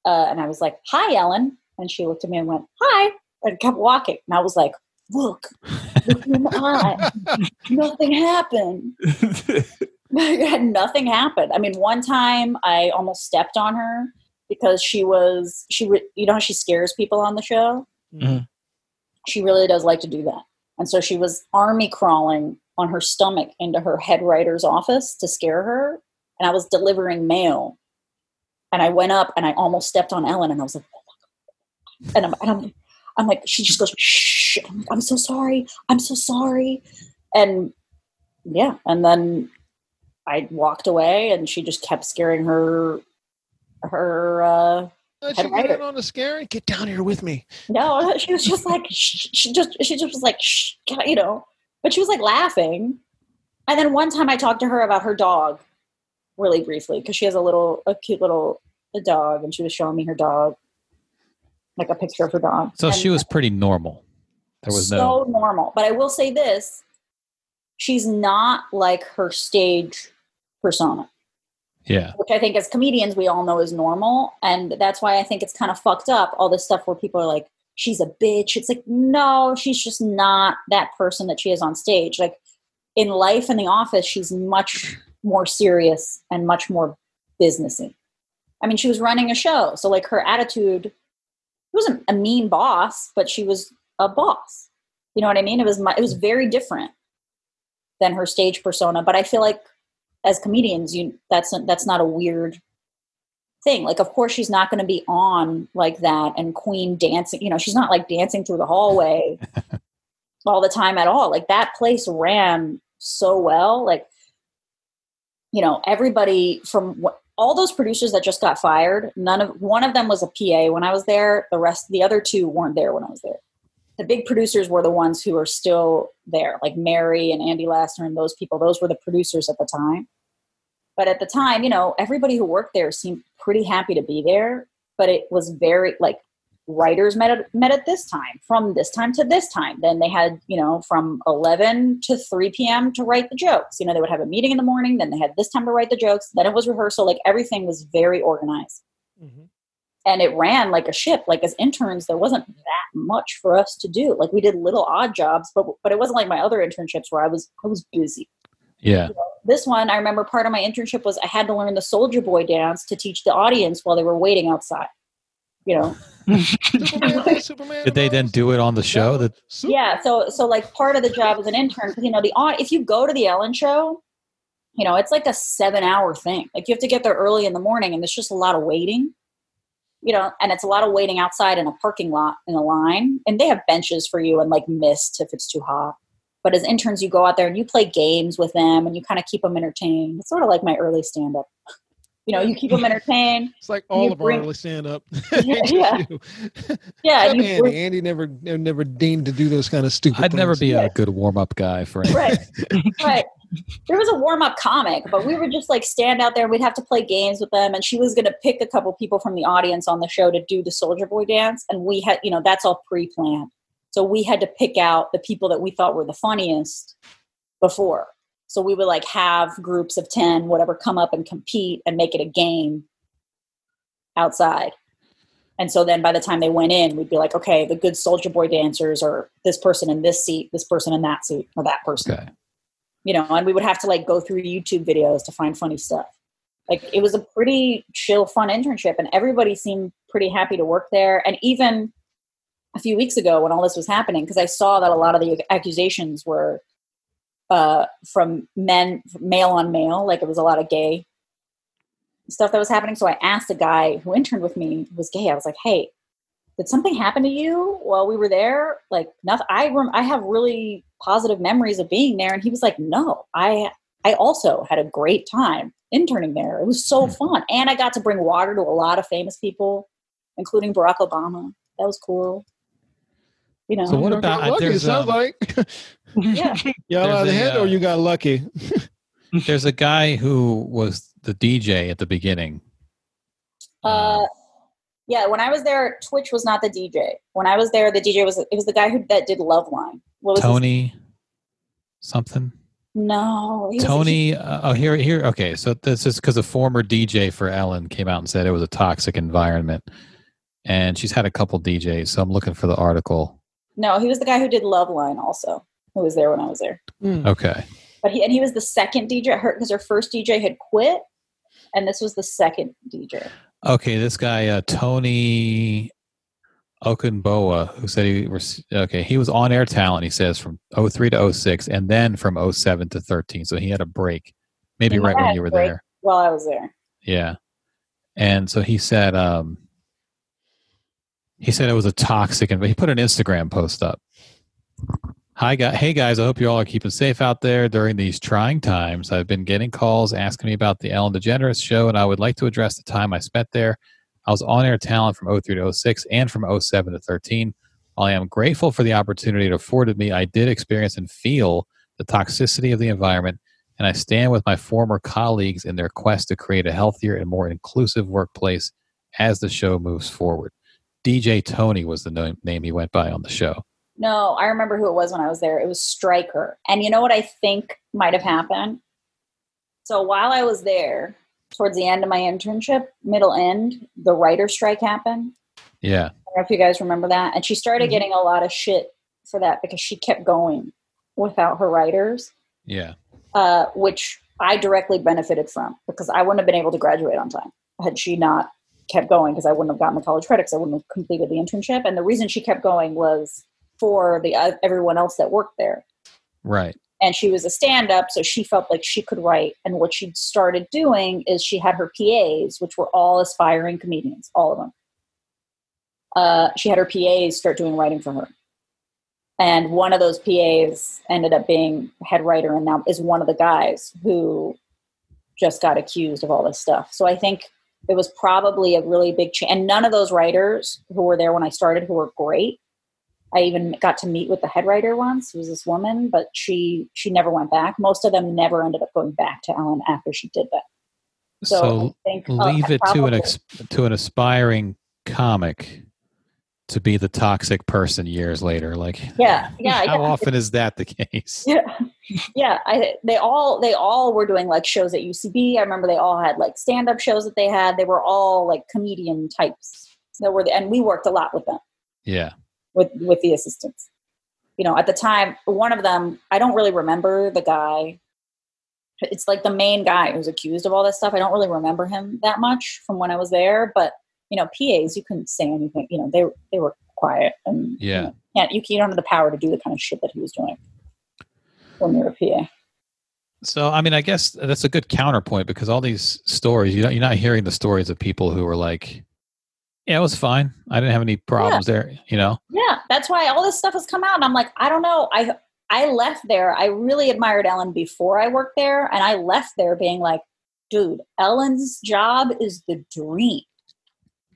uh, and I was like, Hi, Ellen. And she looked at me and went, Hi, and kept walking. And I was like, Look, look in the eye. Nothing happened. Nothing happened. I mean, one time I almost stepped on her because she was, she, re- you know, how she scares people on the show. Mhm. She really does like to do that. And so she was army crawling on her stomach into her head writer's office to scare her. And I was delivering mail. And I went up and I almost stepped on Ellen and I was like, and I'm, and I'm, I'm like, she just goes, shh. I'm, like, I'm so sorry. I'm so sorry. And yeah. And then I walked away and she just kept scaring her, her, uh, Let Head you get writer. in on the scary. Get down here with me. no, she was just like, shh, she just, she just was like, shh, you know, but she was like laughing. And then one time I talked to her about her dog really briefly because she has a little, a cute little a dog and she was showing me her dog, like a picture of her dog. So And she was pretty normal. There was so no. normal. But I will say this she's not like her stage persona Yeah. which I think as comedians we all know is normal, and that's why I think it's kind of fucked up. All this stuff where people are like, "She's a bitch." It's like, no, she's just not that person that she is on stage. Like in life, in the office, she's much more serious and much more businessy. I mean, she was running a show, so like her attitude wasn't a mean boss, but she was a boss. You know what I mean? It was mu- it was very different than her stage persona. But I feel like as comedians you that's that's not a weird thing like of course she's not going to be on like that and queen dancing you know she's not like dancing through the hallway all the time at all like that place ran so well like you know everybody from wh- all those producers that just got fired none of one of them was a pa when i was there. The rest the other two weren't there when i was there. The big producers were the ones who are still there like mary and andy lassner and those people. Those were the producers at the time. But at the time you know everybody who worked there seemed pretty happy to be there but it was very like writers met at, met at this time from this time to this time then they had you know from 11 to 3 p.m to write the jokes you know they would have a meeting in the morning then they had this time to write the jokes then it was rehearsal like everything was very organized mm-hmm. and it ran like a ship like as interns there wasn't that much for us to do like we did little odd jobs but but it wasn't like my other internships where i was i was busy Yeah. this one, I remember part of my internship was I had to learn the Soldier Boy dance to teach the audience while they were waiting outside. You know, Superman, Superman Did they then do it on the show? That yeah. So, so like part of the job as an intern, you know the on if you go to the Ellen show, you know it's like a seven-hour thing. Like you have to get there early in the morning, and there's just a lot of waiting. You know, and it's a lot of waiting outside in a parking lot in a line, and they have benches for you and like mist if it's too hot. But as interns, you go out there and you play games with them, and you kind of keep them entertained. It's sort of like my early stand-up. You know, you keep them entertained. It's like all of bring- our early stand up. Yeah. Yeah, Except you Andy. bring- Andy never never deigned to do those kind of stupid I'd never things. be a good warm up guy for anything. right right there was a warm-up comic but we would just like stand out there we'd have to play games with them and she was going to pick a couple people from the audience on the show to do the soldier boy dance and we had you know that's all pre-planned so we had to pick out the people that we thought were the funniest before so we would like have groups of 10 whatever come up and compete and make it a game outside and so then by the time they went in we'd be like okay the good soldier boy dancers are this person in this seat this person in that seat or that person Okay. you know, and we would have to like go through YouTube videos to find funny stuff. Like it was a pretty chill, fun internship, and everybody seemed pretty happy to work there. And even a few weeks ago, when all this was happening, because I saw that a lot of the accusations were uh, from men, male on male, like it was a lot of gay stuff that was happening. So I asked a guy who interned with me, who was gay. I was like, "Hey, did something happen to you while we were there? Like nothing. I rem- I have really positive memories of being there." And he was like, "No, I I also had a great time interning there. It was so Hmm. fun, and I got to bring water to a lot of famous people, including Barack Obama. That was cool. You know, So what You about- got lucky, it there's, sounds um, like yeah, you got out of there's a, hand, uh, or you got lucky. There's a guy who was the DJ at the beginning. uh, yeah. When I was there, Twitch was not the DJ. When I was there, the DJ was it was the guy who that did Love Line. What was his- Tony something. No, he was- Tony. Uh, oh, here, here. Okay, so this is because a former DJ for Ellen came out and said it was a toxic environment, and she's had a couple DJs. So I'm looking for the article. No, he was the guy who did Love Line also, who was there when I was there. Hmm. Okay, But he and he was the second DJ. Her because her first DJ had quit, and this was the second DJ. okay. This guy, uh, Tony Okungbowa, who said he was okay. He was on air talent. He says from 03 to 06, and then from 07 to 13. So he had a break, maybe He right when you were there. While I was there, Yeah. And so he said, um, he said it was a toxic, and he put an Instagram post up. Hi, guys. Hey, guys. I hope you all are keeping safe out there during these trying times. I've been getting calls asking me about the Ellen DeGeneres show, and I would like to address the time I spent there. I was on air talent from 03 to 06 and from 07 to 13. While I am grateful for the opportunity it afforded me, I did experience and feel the toxicity of the environment and I stand with my former colleagues in their quest to create a healthier and more inclusive workplace as the show moves forward. DJ Tony was the name he went by on the show. No, I remember who it was when I was there. It was Striker, and you know what I think might have happened. So while I was there, towards the end of my internship, middle end, the writer strike happened. Yeah. I don't know if you guys remember that. And she started Mhm. getting a lot of shit for that because she kept going without her writers, Yeah. uh, which I directly benefited from because I wouldn't have been able to graduate on time had she not kept going because I wouldn't have gotten the college credits. I wouldn't have completed the internship. And the reason she kept going was for the uh, everyone else that worked there. Right. And she was a stand up, so she felt like she could write. And what she started doing is she had her PAs, which were all aspiring comedians, all of them. Uh, she had her PAs start doing writing for her. And one of those PAs ended up being head writer and now is one of the guys who just got accused of all this stuff. So I think it was probably a really big change. And none of those writers who were there when I started, who were great, I even got to meet with the head writer once, who was this woman, but she she never went back. Most of them never ended up going back to Ellen after she did that. So, So, think uh, leave it to an probably- ex- to an aspiring comic to be the toxic person years later. Like, Yeah, yeah, How yeah. often is that the case? yeah yeah i they all they all were doing like shows at ucb i remember they all had like stand-up shows that they had they were all like comedian types that were and we worked a lot with them Yeah. With with the assistants you know at the time one of them i don't really remember the guy it's like the main guy who's accused of all this stuff. I don't really remember him that much from when I was there, but you know, PAs you couldn't say anything. You know, they they were quiet and Yeah. you know, can't you, you don't have the power to do the kind of shit that he was doing when you're a PA. So, I mean, I guess that's a good counterpoint because all these stories, you know, you're not hearing the stories of people who were like, "Yeah, it was fine. I didn't have any problems there." You know? Yeah, that's why all this stuff has come out. And I'm like, I don't know. I I left there. I really admired Ellen before I worked there, and I left there being like, dude, Ellen's job is the dream.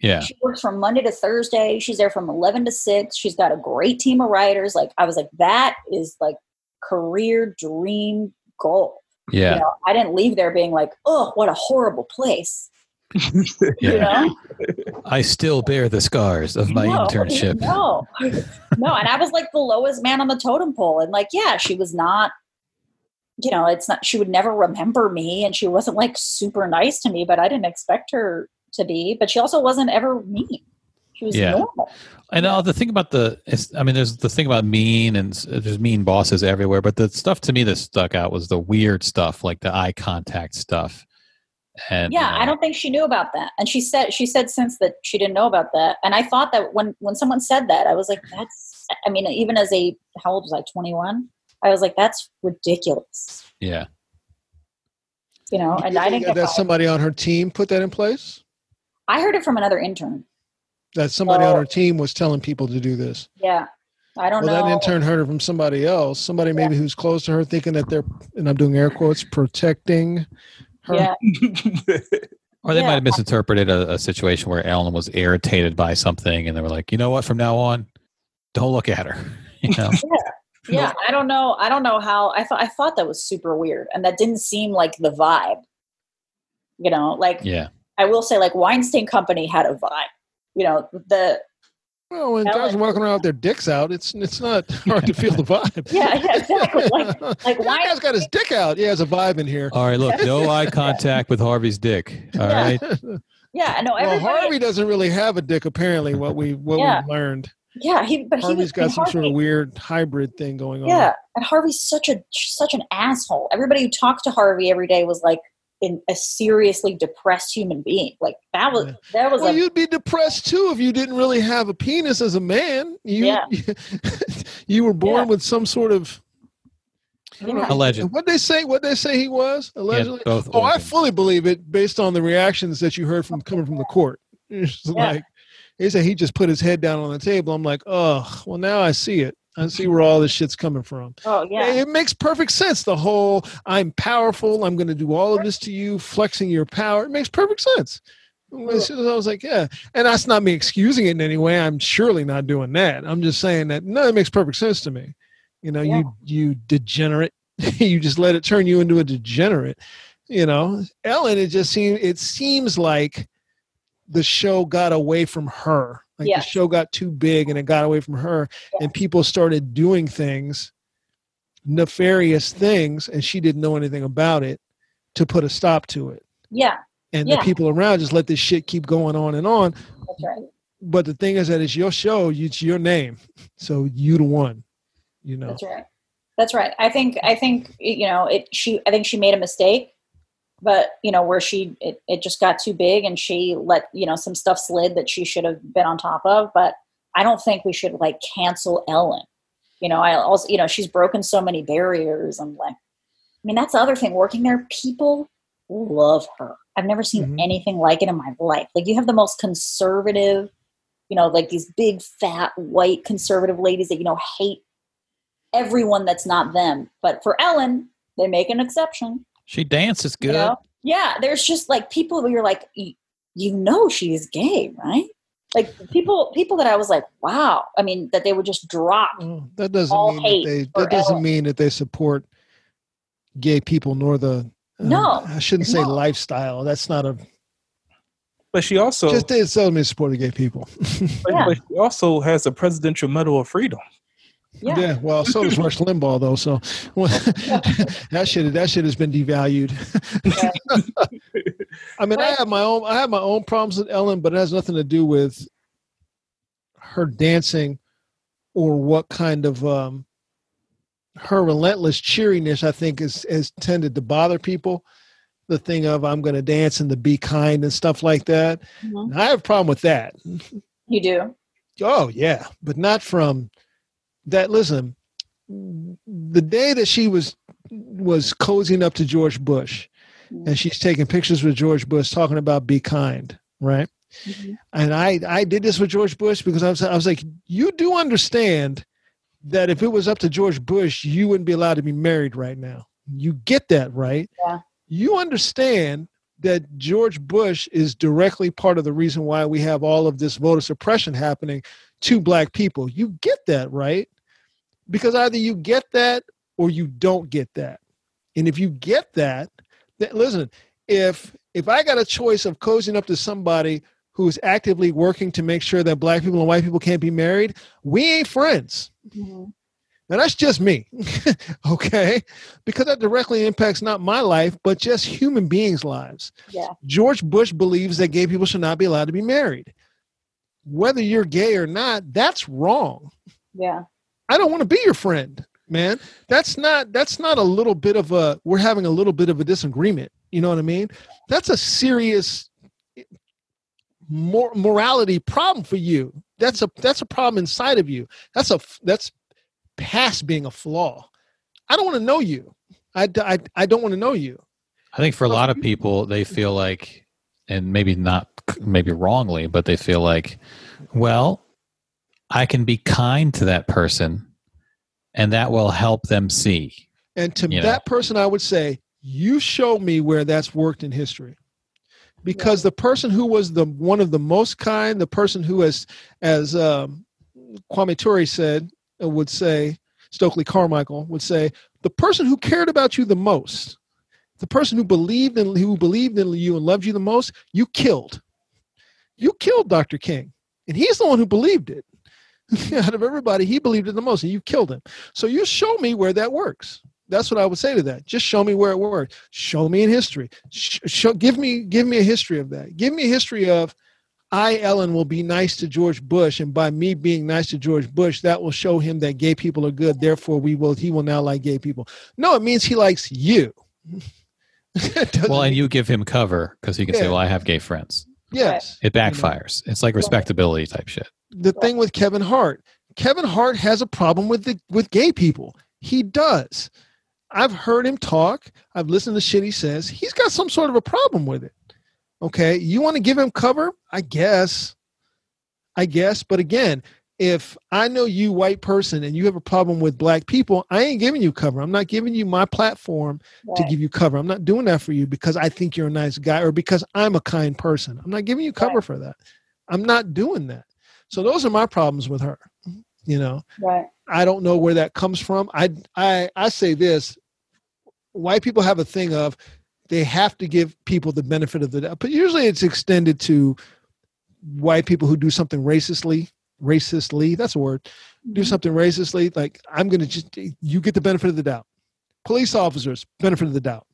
Yeah. She works from Monday to Thursday. She's there from 11 to 6. She's got a great team of writers. Like, I was like, that is like career dream goal. Yeah. You know, I didn't leave there being like, oh, what a horrible place. You Yeah. know? I still bear the scars of my No, internship. No, no. And I was like the lowest man on the totem pole. And like, yeah, she was not, you know, it's not, she would never remember me and she wasn't like super nice to me, but I didn't expect her to be. But she also wasn't ever mean. She was Yeah. normal. I know uh, the thing about the, I mean, there's the thing about mean and there's mean bosses everywhere, but the stuff to me that stuck out was the weird stuff, like the eye contact stuff. And yeah you know, i uh, don't think she knew about that and she said she said since that she didn't know about that and i thought that when when someone said that i was like that's i mean even as a how old was i 21 i was like that's ridiculous Yeah. you know and i didn't that somebody on her team put that in place. i heard it from another intern That somebody on her team was telling people to do this. yeah i don't Well, know that intern heard it from somebody else. Somebody maybe who's close to her, thinking that they're, and I'm doing air quotes, protecting her. yeah Or they Yeah. might have misinterpreted a, a situation where Ellen was irritated by something and they were like, you know what, from now on, don't look at her. You know? yeah i don't know i don't know how i thought i thought that was super weird and that didn't seem like the vibe you know like yeah. i will say like weinstein company had a vibe you know the Well, when guys are walking around with their dicks out, it's it's not hard to feel the vibe. Yeah, yeah, exactly. Like- like that guy's got his dick out. Yeah, there's a vibe in here. All right, look, no eye contact with Harvey's dick. All Yeah. right. yeah no well, Harvey doesn't really have a dick. Apparently, what we what Yeah. we learned, yeah he but he Harvey's was got and some sort of weird hybrid thing going on. yeah and harvey's such a such an asshole everybody who talked to harvey every day was like in a seriously depressed human being like that was Yeah. that was Well, a you'd be depressed too if you didn't really have a penis as a man. You, Yeah. you were born Yeah. with some sort of. I Yeah. Alleged. What they say? What they say he was allegedly? both Oh, I fully believe it based on the reactions that you heard from coming from the court. It's Yeah. like they say he just put his head down on the table. I'm like, oh, well, now I see it. I see where all this shit's coming from. oh yeah It makes perfect sense. The whole I'm powerful, I'm going to do all of this to you, flexing your power. It makes perfect sense. As soon as I was like, yeah. And that's not me excusing it in any way. I'm surely not doing that. I'm just saying that no, it makes perfect sense to me. You know, you you degenerate. you just let it turn you into a degenerate. You know, Ellen, it just seems it seems like the show got away from her. Like Yes. the show got too big and it got away from her and people started doing things nefarious things and she didn't know anything about it to put a stop to it yeah and Yeah. the people around just let this shit keep going on and on that's right but the thing is that it's your show it's your name so you the one you know That's right. That's right. I think I think you know it. She I think she made a mistake, but you know where she it, it just got too big and she let you know some stuff slid that she should have been on top of. But I don't think we should like cancel Ellen. You know, I also you know she's broken so many barriers. and like, I mean that's the other thing. Working there, people love her. I've never seen Mhm. anything like it in my life. Like you have the most conservative, you know, like these big fat white conservative ladies that you know hate everyone that's not them. But for Ellen, they make an exception. She dances You good. know? Yeah, there's just like people where you're like, you know, she's gay, right? Like people, people that I was like, wow. I mean, that they would just drop. Well, that doesn't All mean hate that they that doesn't Ellen. mean that they support gay people nor the uh, No, i shouldn't say no. lifestyle that's not a But she also just it tells me support gay people but, Yeah. but she also has a presidential medal of freedom. Yeah, Yeah, well, so does Rush Limbaugh, though. So well, that shit, that shit has been devalued. I mean, I have my own, I have my own problems with Ellen, but it has nothing to do with her dancing or what kind of um, her relentless cheeriness, I think, is has tended to bother people. The thing of I'm going to dance and to be kind and stuff like that. Mhm. I have a problem with that. You do. Oh yeah, but not from that. Listen, the day that she was was cozying up to George Bush, and she's taking pictures with George Bush, talking about be kind, right? Mhm. And I I did this with George Bush because I was I was like, you do understand that if it was up to George Bush, you wouldn't be allowed to be married right now. You get that, right? Yeah. You understand that George Bush is directly part of the reason why we have all of this voter suppression happening to black people. You get that, right? Because either you get that or you don't get that. And if you get that, then listen, if if I got a choice of cozying up to somebody who's actively working to make sure that black people and white people can't be married, we ain't friends. Mhm. Now that's just me, okay? Because that directly impacts not my life, but just human beings' lives. Yeah. George Bush believes that gay people should not be allowed to be married. Whether you're gay or not, that's wrong. Yeah. I don't want to be your friend, man. That's not that's not a little bit of a we're having a little bit of a disagreement. You know what I mean? That's a serious mor- morality problem for you. That's a that's a problem inside of you. That's a that's past being a flaw. I don't want to know you. I, I, I don't want to know you. I think for a lot of people, they feel like, and maybe not, maybe wrongly, but they feel like, well, I can be kind to that person, and that will help them see. And to that person, I would say, you show me where that's worked in history. Because the person who was the one of the most kind, the person who has, as um, Kwame Ture said, uh, would say, Stokely Carmichael would say, the person who cared about you the most, the person who believed in who believed in you and loved you the most, you killed. You killed Dr. King, and he's the one who believed it. Out of everybody, he believed it the most, and you killed him. So you show me where that works. That's what I would say to that. Just show me where it worked. Show me in history. Sh- show, give me give me a history of that. Give me a history of I, Ellen, will be nice to George Bush, and by me being nice to George Bush, that will show him that gay people are good. Therefore, we will he will now like gay people. No, it means he likes you. It doesn't Well, and you give him cover because he can say, "Well, I have gay friends." yes, It backfires. It's like respectability type shit. the thing with Kevin Hart. Kevin Hart has a problem with the with gay people. He does. I've heard him talk. I've listened to shit he says. He's got some sort of a problem with it. Okay, you want to give him cover? I guess. I guess, but again, if I know you, white person, and you have a problem with black people, I ain't giving you cover. I'm not giving you my platform to give you cover. I'm not doing that for you because I think you're a nice guy or because I'm a kind person. I'm not giving you cover Right. for that. I'm not doing that. So those are my problems with her. You know, Right. I don't know where that comes from. I I I say this: white people have a thing of they have to give people the benefit of the doubt, but usually it's extended to white people who do something racistly. Racistly, that's a word. Do something racistly, like I'm going to just you get the benefit of the doubt. Police officers, benefit of the doubt.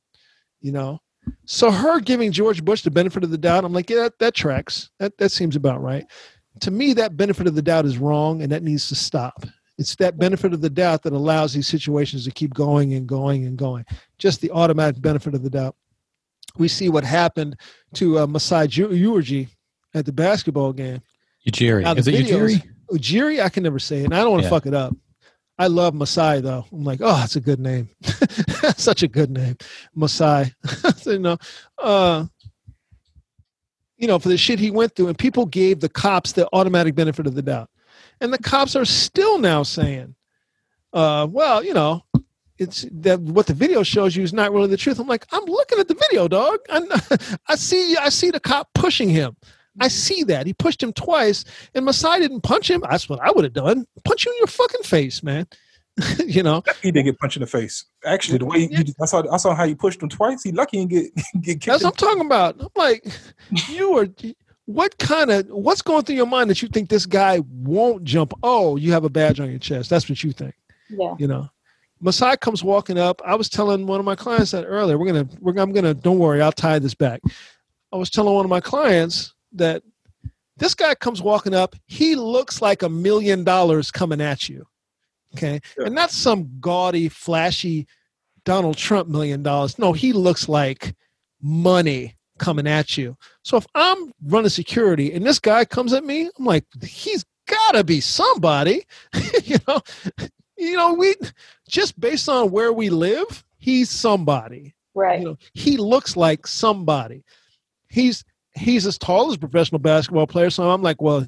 You know, so her giving George Bush the benefit of the doubt, I'm like, yeah, that, that tracks. That that seems about right. To me, that benefit of the doubt is wrong, and that needs to stop. It's that benefit of the doubt that allows these situations to keep going and going and going. Just the automatic benefit of the doubt. We see what happened to uh, Masai Ujiri at the basketball game. Ujiri. Now, Is it videos- Ujiri? Ujiri, I can never say it, and I don't want to Yeah. fuck it up. I love Masai though. I'm like, oh, that's a good name. Such a good name, Masai. you know, uh, you know, for the shit he went through, and people gave the cops the automatic benefit of the doubt, and the cops are still now saying, uh, well, you know, it's that what the video shows you is not really the truth. I'm like, I'm looking at the video, dog. I, I see, I see the cop pushing him. I see that he pushed him twice, and Masai didn't punch him. That's what I would have done. Punch you in your fucking face, man. you know, He didn't get punched in the face. Actually, the way you, I saw, I saw how you pushed him twice. He lucky and get get kicked. that's what I'm talking about. I'm like, you are. What kind of what's going through your mind that you think this guy won't jump? Oh, you have a badge on your chest. That's what you think. Yeah. you know Masai comes walking up. I was telling one of my clients that earlier. We're gonna, we're, I'm gonna. Don't worry, I'll tie this back. I was telling one of my clients that this guy comes walking up. He looks like a million dollars coming at you. Okay. And not some gaudy, flashy Donald Trump million dollars. No, he looks like money coming at you. So if I'm running security and this guy comes at me, I'm like, he's gotta be somebody. you know, you know, we just based on where we live, he's somebody. Right. You know, he looks like somebody. He's he's as tall as a professional basketball player. So I'm like, well,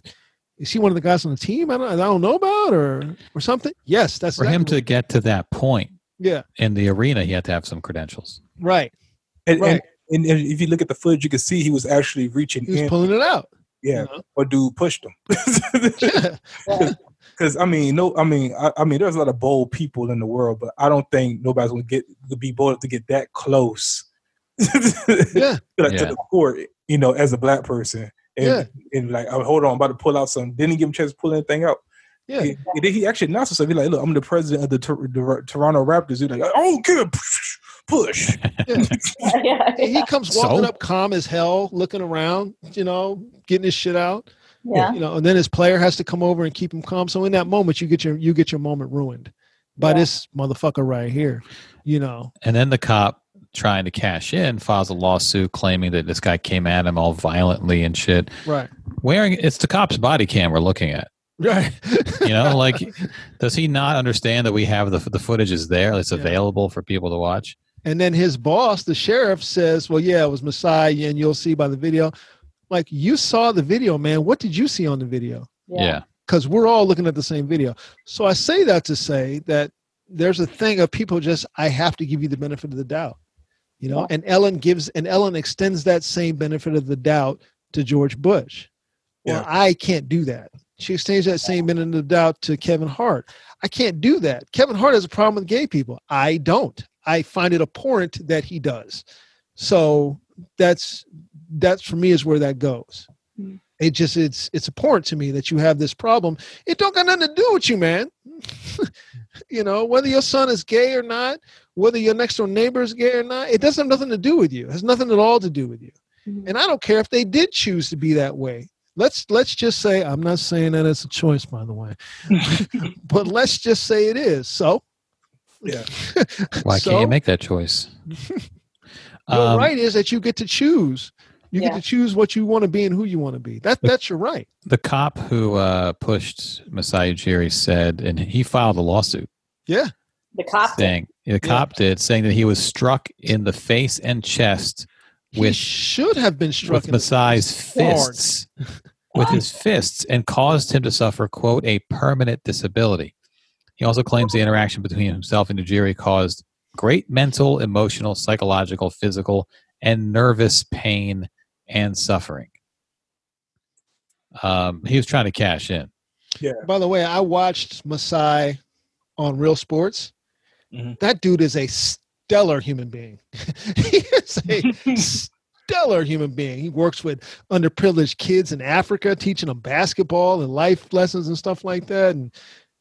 is he one of the guys on the team I don't, I don't know about or or something? Yes, that's For him exactly to get to that point yeah, in the arena, he had to have some credentials. right. And, Right. and, and, and if you look at the footage, you can see he was actually reaching He was in. pulling it out. yeah, you know? or dude pushed him. Yeah. Yeah. Because I mean, no, I mean, I, I mean, there's a lot of bold people in the world, but I don't think nobody's gonna get to be bold to get that close yeah. like, Yeah. to the court, you know, as a black person. And, Yeah. and like, oh, hold on, I'm about to pull out something. Didn't he give him a chance to pull anything out? Yeah. He, he, he actually announced himself. He's like, look, I'm the president of the, Tor- the Toronto Raptors. He's like, I don't care. Push. push. yeah, yeah, He comes walking So? up calm as hell, looking around, you know, getting his shit out. yeah. You know, and then his player has to come over and keep him calm. So in that moment, you get your you get your moment ruined by Yeah. this motherfucker right here. You know. And then the cop trying to cash in files a lawsuit claiming that this guy came at him all violently and shit. Right. Wearing it's the cop's body cam we're looking at. Right. You know, like does he not understand that we have the the footage is there? It's Yeah. available for people to watch. And then his boss, the sheriff, says, Well, yeah, it was Messiah, and you'll see by the video. Like, you saw the video, man. What did you see on the video? Yeah. Because we're all looking at the same video. So I say that to say that there's a thing of people just, I have to give you the benefit of the doubt. You know, and Ellen gives, and Ellen extends that same benefit of the doubt to George Bush. Well, Yeah. I can't do that. She extends that same benefit of the doubt to Kevin Hart. I can't do that. Kevin Hart has a problem with gay people. I don't. I find it abhorrent that he does. So that's that's for me is where that goes. Hmm. It just it's it's abhorrent to me that you have this problem. It don't got nothing to do with you, man. you know, whether your son is gay or not, whether your next door neighbor is gay or not, it doesn't have nothing to do with you. It has nothing at all to do with you. Mhm. And I don't care if they did choose to be that way. Let's let's just say I'm not saying that it's a choice, by the way, but let's just say it is. So, Yeah. Why So- can't you make that choice? Your Um, right is that you get to choose. You Yeah. get to choose what you want to be and who you want to be. That that's your right. The cop who uh, pushed Messiah Ujiri said, and he filed a lawsuit Yeah. The cop did. saying the cop did saying that he was struck in the face and chest He with should have been struck with in the fists, with his fists, and caused him to suffer quote a permanent disability. He also claims the interaction between himself and Ujiri caused great mental, emotional, psychological, physical, and nervous pain and suffering. Um, he was trying to cash in. Yeah. By the way, I watched Masai on Real Sports. Mhm. That dude is a stellar human being. he is a stellar human being. He works with underprivileged kids in Africa, teaching them basketball and life lessons and stuff like that. And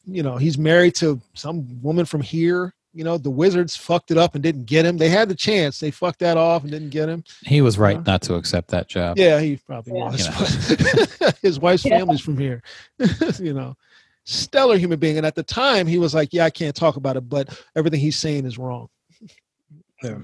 you know, he's married to some woman from here. You know, the Wizards fucked it up and didn't get him. They had the chance. They fucked that off and didn't get him. He was right Yeah. not to accept that job. Yeah, he probably Yeah. was. but His wife's Yeah. family's from here. you know, stellar human being. And at the time, he was like, "Yeah, I can't talk about it, but everything he's saying is wrong. Yeah.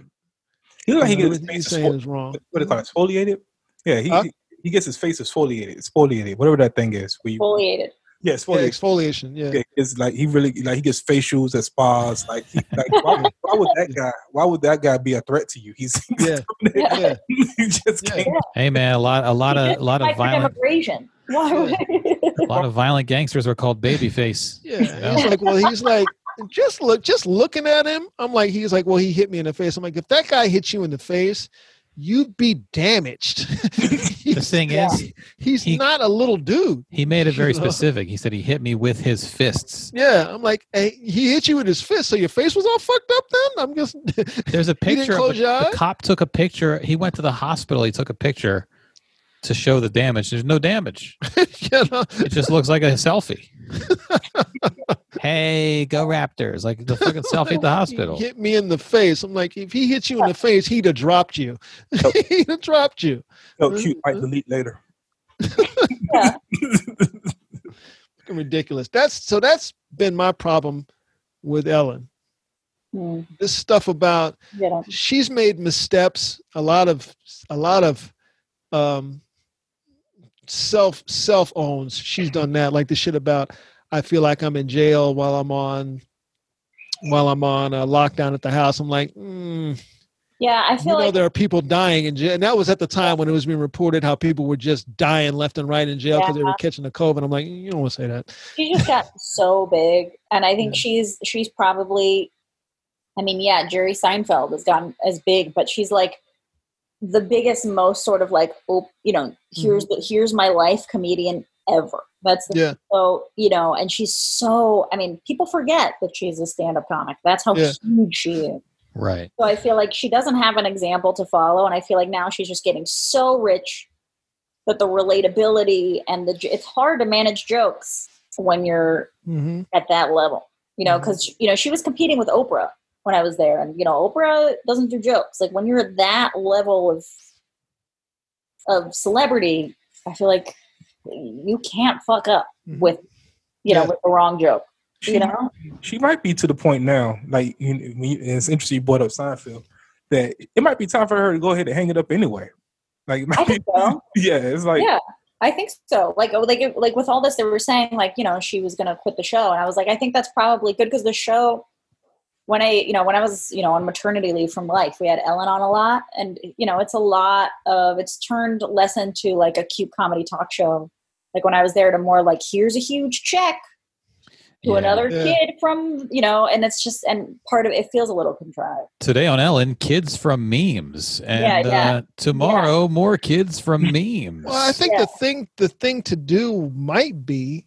He look like he You know, gets his face saying exfoli- is wrong." what do they? Exfoliated? Yeah, he, Huh? he he gets his face exfoliated, exfoliated, whatever that thing is. Where you, Foliated. yeah, Yeah, exfoliation. Yeah. Yeah, it's like he really like he gets facials at spas. Like, he, like why, would- why would that guy? Why would that guy be a threat to you? He's Yeah. Yeah. Yeah. he just Yeah. can't. Hey man, a lot, a lot of, a lot of violent, Immigration. Why would a lot of violent gangsters are called babyface. Yeah. He's like, well, he's like, just look, just looking at him. I'm like, he's like, well, he hit me in the face. I'm like, if that guy hits you in the face, you'd be damaged. The thing Yeah. is, he's he- not a little dude. he made it very You know? specific. He said he hit me with his fists. Yeah, I'm like, hey, he hit you with his fist, so your face was all fucked up. Then I'm just. There's a You didn't picture. close the, your the cop took a picture. He went to the hospital. He took a picture to show the damage. There's no damage. you know? It just looks like a selfie. hey, go Raptors! Like the fucking selfie at the hospital. He hit me in the face. I'm like, if he hits you in the face, he'd have dropped you. he'd have dropped you. Oh, cute. Might delete later. Yeah. fucking ridiculous. That's so that's been my problem with Ellen. Mm, This stuff about you know. she's made missteps, a lot of a lot of um self self owns. She's done that, like the shit about I feel like I'm in jail while I'm on while I'm on a lockdown at the house. I'm like, mm, Yeah, I feel you know, like there are people dying in jail, and that was at the time when it was being reported how people were just dying left and right in jail because they were catching the COVID. I'm like, you don't want to say that. she just got so big, and I think Yeah. she's she's probably. I mean, yeah, Jerry Seinfeld has gotten as big, but she's like the biggest, most sort of like, oh, you know, here's the here's my life comedian ever. That's the, Yeah. so you know, and she's so. I mean, people forget that she's a stand-up comic. That's how Yeah. huge she is. Right. So I feel like she doesn't have an example to follow, and I feel like now she's just getting so rich that the relatability and the it's hard to manage jokes when you're Mm-hmm. at that level. You know, because you know she was competing with Oprah when I was there, and you know Oprah doesn't do jokes. Like when you're at that level of of celebrity, I feel like you can't fuck up Mhm. with you know Yeah. with the wrong joke. She, You know, she might be to the point now. Like you, you, it's interesting you brought up Seinfeld. That it might be time for her to go ahead and hang it up anyway. Like, I think so. yeah, it's like yeah i think so like like like with all this they were saying like you know she was going to quit the show and i was like i think that's probably good because the show when i you know when i was you know on maternity leave from life we had ellen on a lot and you know it's a lot of it's turned less into like a cute comedy talk show like when i was there to more like here's a huge check to Yeah. another Yeah. kid from you know and it's just and part of it feels a little contrived Today on Ellen, kids from memes, and yeah. Uh, tomorrow more kids from memes. Well, I think Yeah. the thing the thing to do might be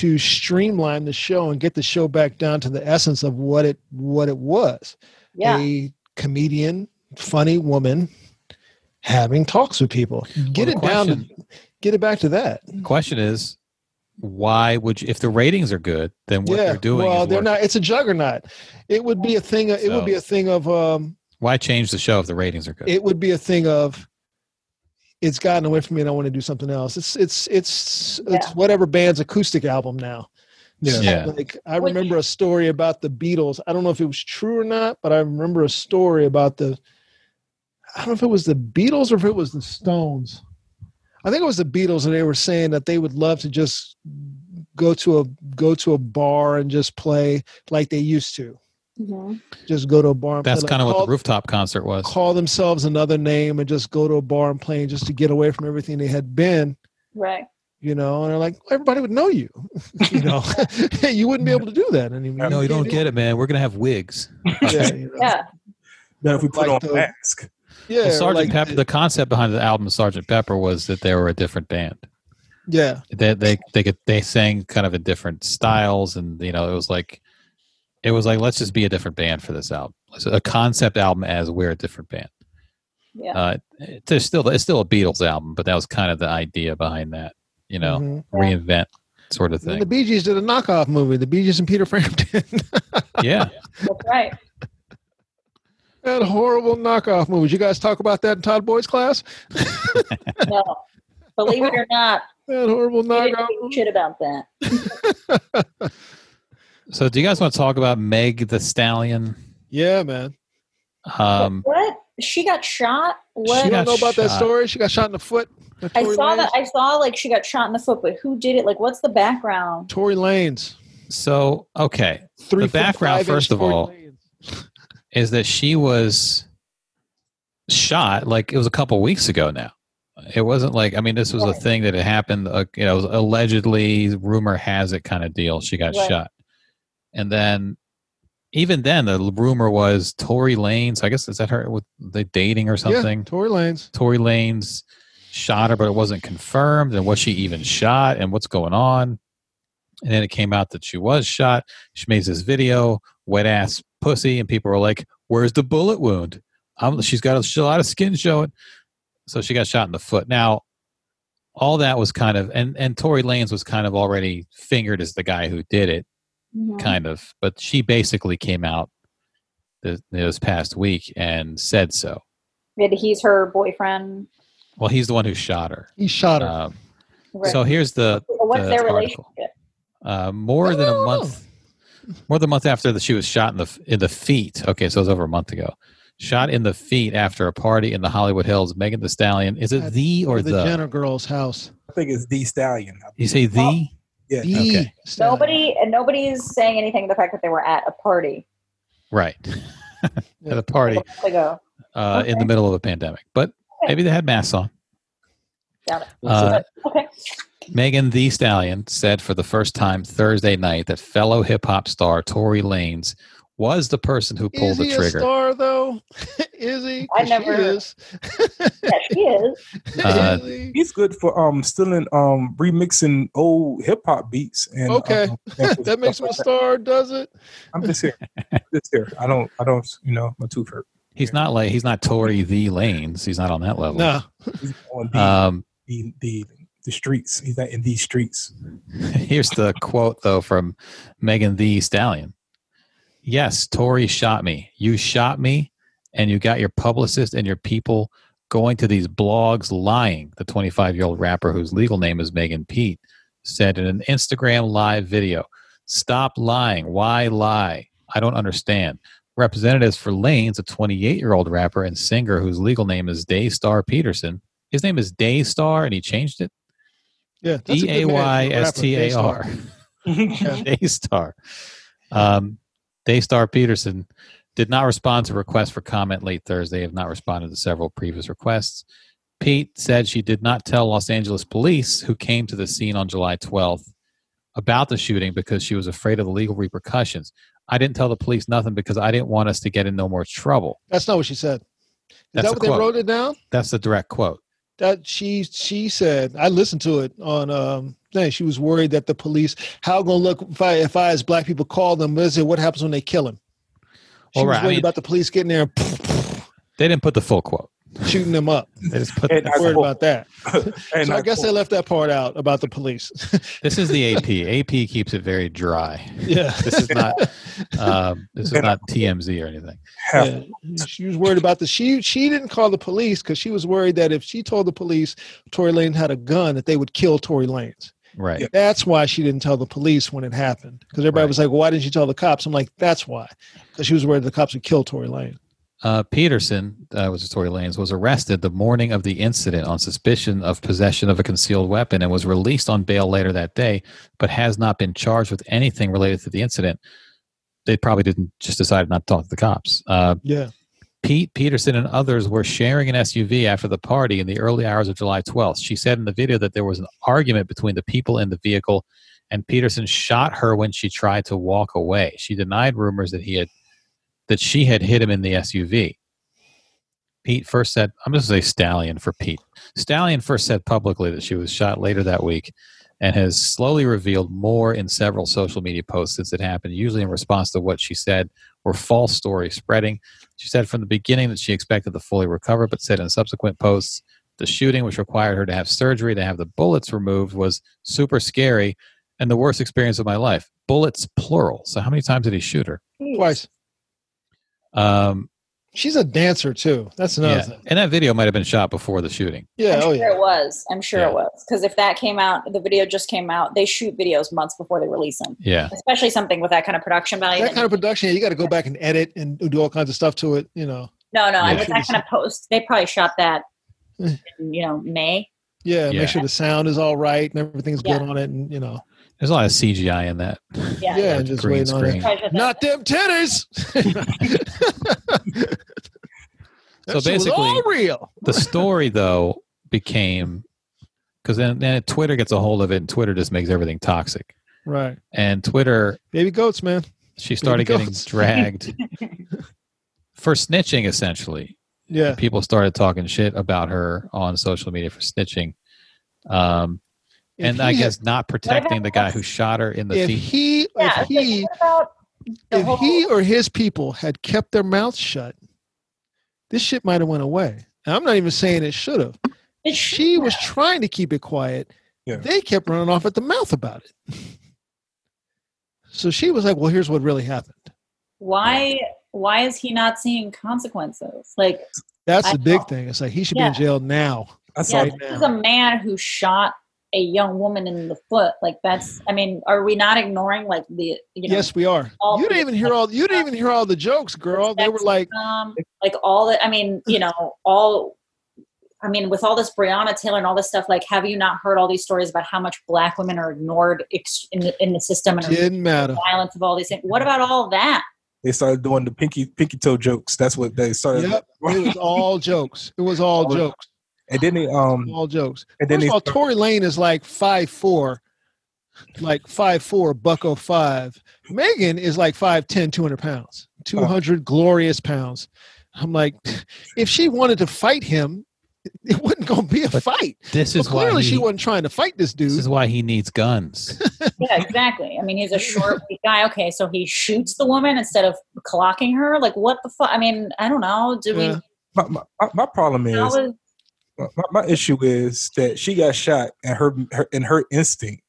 to streamline the show and get the show back down to the essence of what it what it was. yeah A comedian, funny woman having talks with people. Get the it down to get it back to that. question is, why would you? If the ratings are good, then what they're doing well, is they're working. not. It's a juggernaut. It would be a thing. It would be a thing of. Um, Why change the show if the ratings are good? it would be a thing of. It's gotten away from me, and I want to do something else. It's it's it's it's whatever band's acoustic album now. yeah. Yeah. Like I remember a story about the Beatles. I don't know if it was true or not, but I remember a story about the. I don't know if it was the Beatles or if it was the Stones. I think it was the Beatles, and they were saying that they would love to just go to a go to a bar and just play like they used to. Mhm. Just go to a bar. And That's kind of like, what call, the rooftop concert was. call themselves another name and just go to a bar and play just to get away from everything they had been. right You know, and they're like, everybody would know you. you know, you wouldn't be able to do that anymore. No, you don't get it, man. We're gonna have wigs. Yeah, you know. yeah Better if we put Like on the- a mask. Yeah, Well, Sergeant like Pepper. the- The concept behind the album Sergeant Pepper was that they were a different band. yeah, They they they could they sang kind of in different styles, and you know it was like it was like let's just be a different band for this album. It's a concept album as we're a different band. yeah Uh, it's still it's still a Beatles album, but that was kind of the idea behind that. You know, Mhm. reinvent sort of And thing. the Bee Gees did a knockoff movie, The Bee Gees and Peter Frampton. yeah, that's right that horrible knockoff movies. You guys talk about that in Todd Boyd's class? no believe it or not That horrible knockoff. movie. shit about that. So, do you guys want to talk about Meg the Stallion? Yeah, man. Um, what? She got shot? What? you She don't know about that story? She got shot in the foot. I saw Lanez. that. I saw like she got shot in the foot, but who did it? Like, what's the background? Tory Lanez. so, okay, Three The background, first of Tory all, Lanez. is that she was shot like it was a couple weeks ago now. It wasn't like I mean this was a thing that had happened. Uh, you know, it was allegedly rumor has it kind of deal. She got Right. shot, and then even then the rumor was Tory Lanez. I guess is that her with the dating or something. Yeah, Tory Lanez. Tory Lanez shot her, but it wasn't confirmed. And was she even shot? And what's going on? And then it came out that she was shot. She made this video, wet ass pussy, and people were like, "Where's the bullet wound? Um, she's got a, lot of skin showing." So she got shot in the foot. Now, all that was kind of, and and Tory Lanez was kind of already fingered as the guy who did it, Mhm. kind of. But she basically came out this, this past week and said so. That he's her boyfriend. Well, he's the one who shot her. He shot her. Um, Right. So here's the what's the their article. relationship? Uh, more than a Oh. month, more than a month after the, she was shot in the in the feet. Okay, so it was over a month ago. Shot in the feet after a party in the Hollywood Hills. Megan the Stallion. Is it At- the or the, the? Jenner girl's house. I think it's the stallion. you say the? Yeah. The Okay. Nobody and nobody's saying anything to the fact that they were at a party Right. At a party a month ago. uh, in the middle of a pandemic, but maybe they had masks on. Got it. Uh, Okay. Megan the Stallion said for the first time Thursday night that fellow hip hop star Tory Lanez was the person who pulled Is the he trigger. a star though? is he? I never- She is. Yeah, she is. Uh, Is? He's good for um stealing um remixing old hip hop beats and Okay. um, and that makes him a stuff like star, does it? I'm just here. I'm just here. I don't I don't you know my tooth hurt. He's not like he's not Tory the Lanez. He's not on that level. No. The, Um, the the the streets. He's not in these streets. here's the quote though from Megan Thee Stallion. Yes, Tory shot me. You shot me, and you got your publicist and your people going to these blogs lying. The 25 year old rapper, whose legal name is Megan Pete, said in an Instagram live video, Stop lying. Why lie? I don't understand. Representatives for Lanez, a 28 year old rapper and singer whose legal name is Daystar Peterson. His name is Daystar, and he changed it. Yeah. D a good A man, Y S T A Daystar. Daystar. Um, Daystar Peterson did not respond to requests for comment late Thursday, have not responded to several previous requests. Pete said she did not tell Los Angeles police, who came to the scene on July 12th, about the shooting because she was afraid of the legal repercussions. I didn't tell the police nothing because I didn't want us to get in no more trouble. That's not what she said. Is That's that what they quote. wrote it down? That's the direct quote. That she she said. I listened to it on um thing. She was worried that the police how gonna look if I if I as black people call them, what is it what happens when they kill him? She Well, was right, I worried mean- about the police getting there and They didn't put the full quote. shooting them up. They just put And I worried about that. and so I guess quote, they left that part out about the police. this is the AP. AP keeps it very dry. yeah. This is not um, this is not TMZ or anything. Yeah. She was worried about the she she didn't call the police because she was worried that if she told the police Tory Lane had a gun that they would kill Tory Lanez. Right. Yeah. That's why she didn't tell the police when it happened. Because everybody Right. was like, well, "Why didn't she tell the cops?" I'm like, "That's why," because she was worried the cops would kill Tory Lane. Uh, Peterson, uh, was Tory Lanez, was arrested the morning of the incident on suspicion of possession of a concealed weapon and was released on bail later that day, but has not been charged with anything related to the incident. They probably didn't just decide not to talk to the cops. Uh, Yeah, Pete Peterson and others were sharing an SUV after the party in the early hours of July 12th. She said in the video that there was an argument between the people in the vehicle and Peterson shot her when she tried to walk away. She denied rumors that he had that she had hit him in the SUV. Pete first said, I'm going to say Stallion for Pete. Stallion first said publicly that she was shot later that week and has slowly revealed more in several social media posts since it happened, usually in response to what she said were false story spreading. She said from the beginning that she expected to fully recover, but said in subsequent posts the shooting, which required her to have surgery to have the bullets removed, was super scary and the worst experience of my life. Bullets, plural. So, how many times did he shoot her? twice. Um, She's a dancer too. That's another yeah. thing. And that video might have been shot before the shooting. Yeah. I'm Oh sure yeah. it was. I'm sure Yeah. it was. Because if that came out, the video just came out, they shoot videos months before they release them. Yeah. Especially something with that kind of production value. That kind of production, you got to go back and edit and do all kinds of stuff to it. You know. no, no, Yeah. with that kind of post, they probably shot that in, you know, May. Yeah, Yeah. Make sure the sound is all right and everything's Yeah. good on it, and you know. There's a lot of CGI in that. Yeah. Yeah, just green waiting on it. screen. Probably shot that- Not them titties. So That shit was basically- all real. The story, though, became because then, then Twitter gets a hold of it and Twitter just makes everything toxic. Right. And Twitter, Baby goats, man. she started Baby getting goats. dragged for snitching, essentially. Yeah. people started talking shit about her on social media for snitching. Um, If and I guess not protecting the guy who shot her in the if feet. he, Yeah. if he, what about the if whole- he or his people had kept their mouths shut, this shit might have went away. And I'm not even saying it should have. it She should was trying to keep it quiet. Yeah. They kept running off at the mouth about it. So she was like, "Well, here's what really happened." Why? Why is he not seeing consequences? Like, That's I the big know. thing. It's like he should be in jail now. That's saw yeah, right this is a man who shot a young woman in the foot. Like that's. I mean, are we not ignoring like the you know yes, we are. all You didn't even hear all. You didn't even hear all the jokes, girl. They were like, um, like all the. I mean, you know, all. I mean, with all this Breonna Taylor and all this stuff, like, have you not heard all these stories about how much Black women are ignored ex- in the, in the system and didn't matter. violence of all these things? What about all that? They started doing the pinky pinky toe jokes. That's what they started. Yep, it was all jokes. It was all All- jokes. And then they um All jokes. and then First they of all, Tory Lane is like five four, like five four, bucko five. Megan is like 5'10", 200 pounds, two hundred glorious pounds. I'm like, if she wanted to fight him, it wasn't going to be a But fight. This Well, is why clearly, he, she wasn't trying to fight this dude. this is why he needs guns. Yeah, exactly. I mean, he's a short guy. Okay, so he shoots the woman instead of clocking her. Like, what the fuck? I mean, I don't know. Do Yeah. my, my, my problem we? is How is my, my issue is that she got shot and her, her and her instinct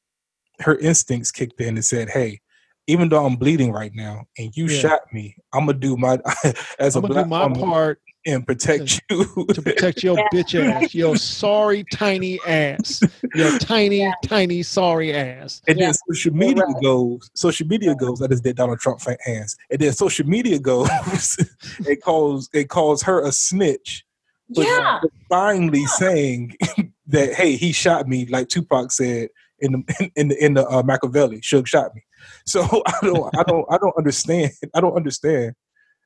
her instincts kicked in and said hey even though i'm bleeding right now and you Yeah. shot me i'm gonna do my as a I'm gonna black do my woman part and protect you to protect your bitch ass, your sorry tiny ass, your tiny Yeah. tiny sorry ass. and Yeah. then social media right. goes social media goes that is dead donald trump fa- hands and then social media goes it calls it calls her a snitch but yeah. finally saying that hey he shot me like tupac said in the in the in the uh, Makaveli Suge shot me so i don't i don't i don't understand i don't understand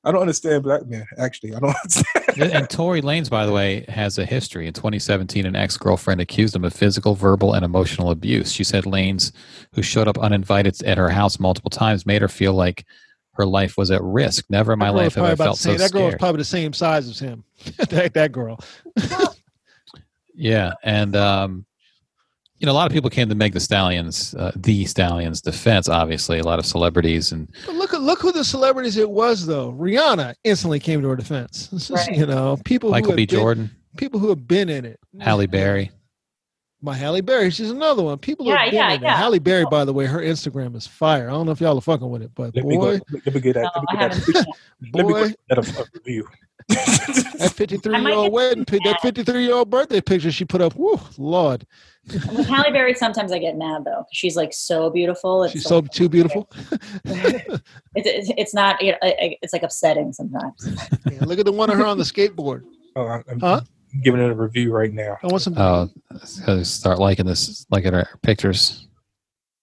i don't understand black men actually i don't understand and Tory Lanez, by the way, has a history. In 2017, an ex girlfriend accused him of physical, verbal, and emotional abuse. She said Lanez, who showed up uninvited at her house multiple times, made her feel like her life was at risk. Never in my That girl was life have I felt the same- so That girl was probably the same size as him. that, that girl. Yeah, and um, you know, a lot of people came to make the Stallions, uh, the Stallions' defense. Obviously, a lot of celebrities and But look at look who the celebrities it was though. Rihanna instantly came to her defense. This is, Right. You know, people Michael have B. been- Jordan, people who have been in it. Halle Berry. My Halle Berry, she's another one. People who Yeah, have been yeah, yeah. Halle Berry, by the way, her Instagram is fire. I don't know if y'all are fucking with it, but let me go boy, let me get that No, let me get that, seen let me boy, that a, a review that 53 year old wedding, pic- that 53 year old birthday picture she put up. Whoo, Lord, With Halle Berry, sometimes I get mad though. 'cause She's like so beautiful. It's she's so like, too beautiful. It's, it's, it's not. You know, it's like upsetting sometimes. Yeah, look at the one of her on the skateboard. oh, I'm Huh? Giving it a review right now I want some. Oh, uh, start liking this, liking her pictures.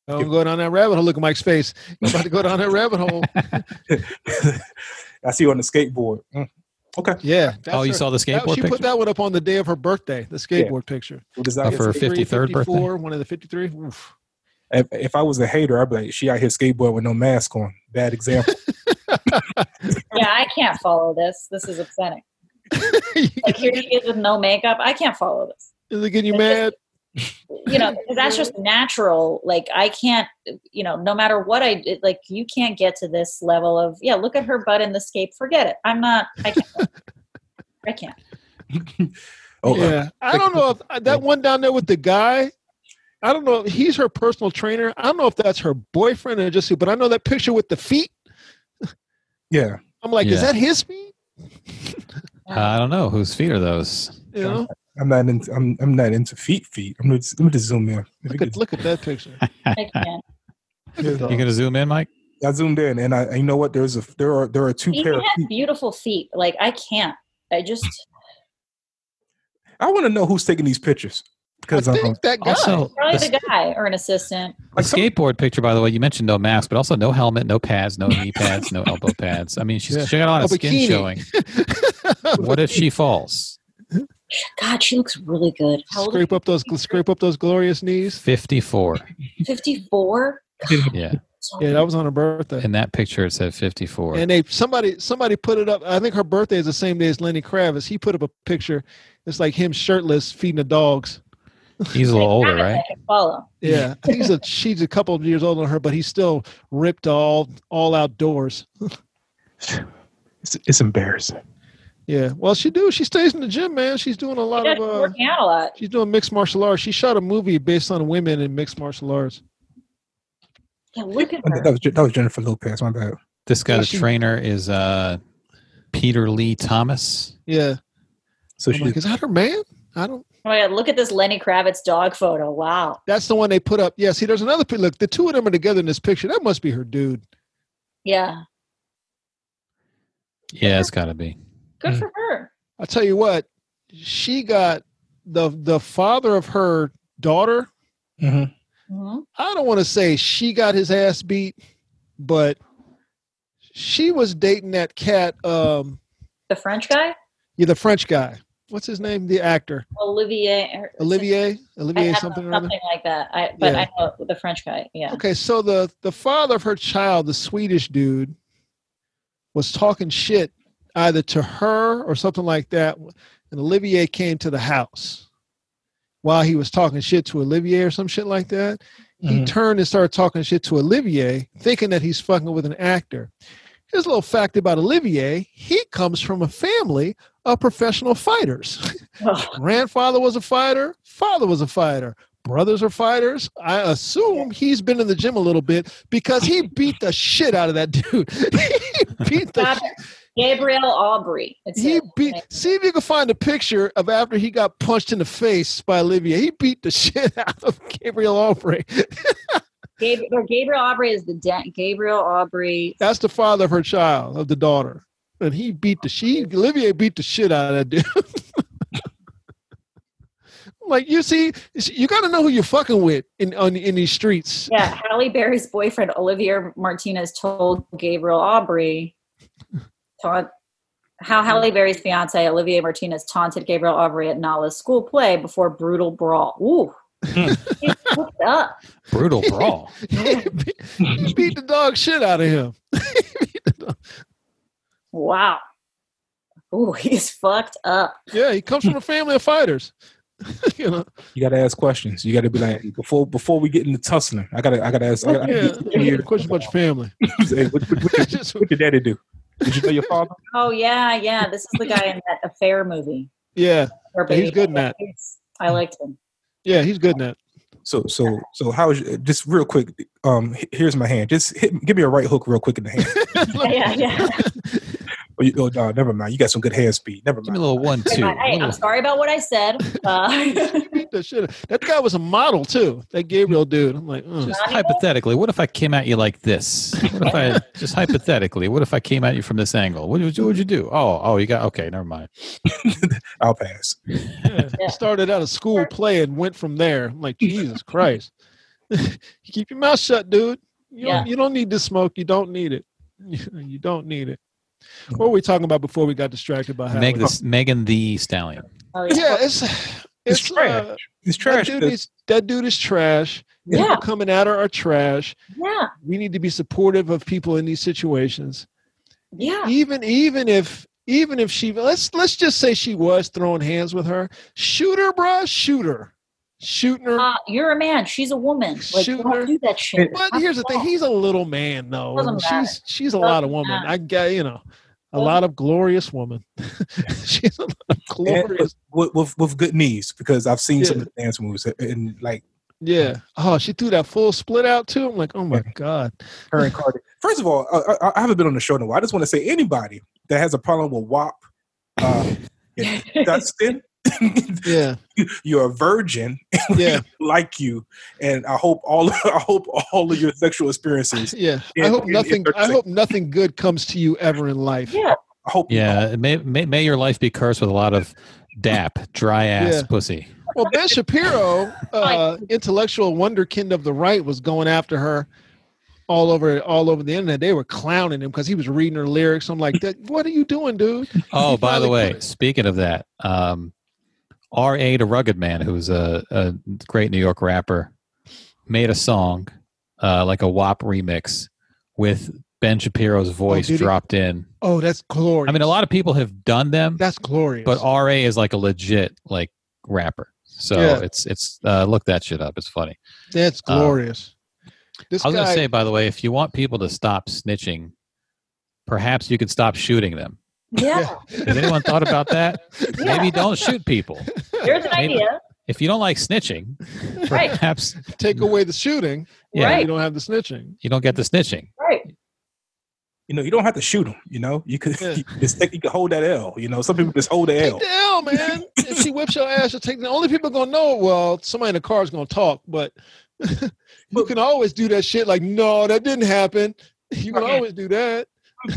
I'm going down that rabbit hole. Look at Mike's face. You're about to go down that rabbit hole. i see you on the skateboard Mm. okay Yeah. that's oh, you her. saw the That- skateboard she picture put that one up on the day of her birthday, the skateboard picture. what does Oh, that for her 53, 53rd birthday? 54, One of the 53. Oof. if, if i was a hater i'd be like she out here skateboard with no mask on bad example yeah, I can't follow this. This is upsetting. Like here she is with no makeup. I can't follow this. Is it getting you mad? You know, 'cause that's just natural. Like I can't. You know, no matter what I did, like you can't get to this level of yeah. Look at her butt in the scape. Forget it. I'm not. I can't. I can't. oh yeah. I don't know if uh, that one down there with the guy. I don't know. if He's her personal trainer. I don't know if that's her boyfriend or just who, but I know that picture with the feet. yeah I'm like, is that his feet? Uh, I don't know whose feet are those. You know, i'm not into i'm, I'm not into feet feet i'm gonna, let me just zoom in If look at look at that picture. I can't. You gonna zoom in, Mike? I zoomed in, and I, and you know what? There's a there are there are two He pair of feet. beautiful feet. Like I can't. I just. I want to know who's taking these pictures because I um, that guy. Also, Probably the, the guy or an assistant. the like some- skateboard picture, by the way, you mentioned no mask, but also no helmet, no pads, no knee pads, no elbow pads. I mean, she's Yeah. she got a lot of A skin bikini. showing. What if she falls? God, she looks really good. How scrape up those scrape up those glorious knees. Fifty four. Fifty four. Yeah, Yeah, that was on her birthday. in that picture it said fifty-four. And they somebody somebody put it up. I think her birthday is the same day as Lenny Kravitz. He put up a picture. It's like him shirtless feeding the dogs. He's a little older, right? follow. Yeah, he's a she's a couple of years older than her, but he's still ripped all all outdoors. it's, it's embarrassing. Yeah, well, she do. She stays in the gym, man. She's doing a lot Yeah, of. Uh, working out a lot. she's doing mixed martial arts. She shot a movie based on women in mixed martial arts. Yeah, look at That her. was that was Jennifer Lopez. My bad. This guy, Yeah, she- trainer, is uh, Peter Lee Thomas. Yeah, So I'm she like, is that her man? I don't. Oh my god, look at this Lenny Kravitz dog photo. Wow. That's the one they put up. Yeah, see, there's another. pi- Look, the two of them are together in this picture. That must be her dude. Yeah. Yeah, it's got to be. Good Hmm. for her. I'll tell you what, she got the the father of her daughter. hmm hmm I don't want to say she got his ass beat, but she was dating that cat. Um, The French guy? yeah, the French guy. What's his name? The actor Olivier. Olivier. Olivier don't know, something something like that. I, but Yeah. I know the French guy. Yeah. Okay, so the the father of her child, the Swedish dude, was talking shit either to her or something like that, and Olivier came to the house while he was talking shit to Olivier or some shit like that. He Mhm. turned and started talking shit to Olivier, thinking that he's fucking with an actor. Here's a little fact about Olivier: he comes from a family of professional fighters. Grandfather was a fighter. Father was a fighter. Brothers are fighters. I assume he's been in the gym a little bit because he beat the shit out of that dude. he beat the. Gabriel Aubry. He beat. See if you can find a picture of after he got punched in the face by Olivier. He beat the shit out of Gabriel Aubry. Gab- or Gabriel Aubry is the de- Gabriel Aubry. That's the father of her child, of the daughter, and he beat the she. Olivier beat the shit out of that dude. like you see, you got to know who you're fucking with in on in these streets. Yeah, Halle Berry's boyfriend Olivier Martinez told Gabriel Aubry taunt how Halle Berry's fiance Olivier Martinez taunted Gabriel Aubry at Nahla's school play before brutal brawl. Ooh, he fucked up. Brutal brawl. he beat the dog shit out of him. Wow. Ooh, he's fucked up. Yeah, he comes from a family of fighters. you know, You got to ask questions. You got to be like before before we get into tussling. I got to I got to ask. I gotta, yeah. yeah. Question about your family. Hey, what, what, what, did- Just- what did daddy do? Did you know your father? Oh yeah, yeah. This is the guy in that affair movie. yeah, Where he's good in that. I liked him. yeah, he's good in that. So so so how is just real quick? Um, here's my hand. Just hit, give me a right hook real quick in the hand. Yeah, yeah. Oh, you, oh no, never mind. You got some good hand speed. Never mind. Give me a little one, two. Hey, I'm sorry about what I said. Uh, He beat the shit. That guy was a model too. That Gabriel dude. I'm like, uh. Just hypothetically, what if I came at you like this? What if I just hypothetically? What if I came at you from this angle? What would you, what'd you do? Oh, oh, you got okay. Never mind. I'll pass. Yeah. He started out of school play and went from there. I'm like, Jesus Christ. Keep your mouth shut, dude. You, Yeah. don't, you don't need to smoke. You don't need it. You don't need it. What were we talking about before we got distracted by Howard? Meg the, Megan Thee Stallion. oh, yeah, it's It's, it's, trash. uh, it's that trash. dude, 'cause- is, that dude is trash. Yeah. People coming at her are trash. yeah, We need to be supportive of people in these situations. yeah. even even if even if she let's let's just say she was throwing hands with her shoot her bruh shoot her shooting her Uh, you're a man. She's a woman. Like, Shoot don't her. do that shit. but here's the thing he's a little man though Doesn't and matter. she's she's a lot of Doesn't woman matter. i get you know a lot of glorious woman she's a lot of glorious with, with with good knees because I've seen some of the dance moves and like yeah oh she threw that full split out too i'm like oh my Yeah. god her and Cardi. First of all, I, I, I haven't been on the show in a while. I just want to say anybody that has a problem with WAP, uh, yeah, Dustin, yeah you're a virgin. yeah like you, and I hope all I hope all of your sexual experiences. yeah i hope in- in nothing i hope nothing good comes to you ever in life Yeah. I hope Yeah, may, may may your life be cursed with a lot of dap, dry ass Yeah. pussy. Well, Ben Shapiro, uh, intellectual wonderkind of the right, was going after her all over all over the internet. They were clowning him because he was reading her lyrics. I'm like, what are you doing, dude? Oh, by the way, put speaking of that, um, R.A. the Rugged Man, who's a, a great New York rapper, made a song, uh, like a WAP remix, with Ben Shapiro's voice did he? dropped in. Oh, that's glorious. I mean, a lot of people have done them, that's glorious. but R.A. is like a legit like rapper. So Yeah. it's it's uh, look that shit up. It's funny. that's uh, glorious. this I was guy, gonna say, by the way, if you want people to stop snitching, perhaps you could stop shooting them. Yeah. Has anyone thought about that? Yeah. Maybe don't shoot people. Here's an Maybe- idea. If you don't like snitching, Right. perhaps take away the shooting, yeah, Right. you don't have the snitching. you don't get the snitching. Right. you know you don't have to shoot them. You know you could Yeah. you just take, you can hold that L. You know some people just hold the Take L. the L, man. if she whips your ass, you'll take the only people gonna know. Well, somebody in the car is gonna talk, but you can always do that shit. Like, no, that didn't happen. You can Okay. always do that.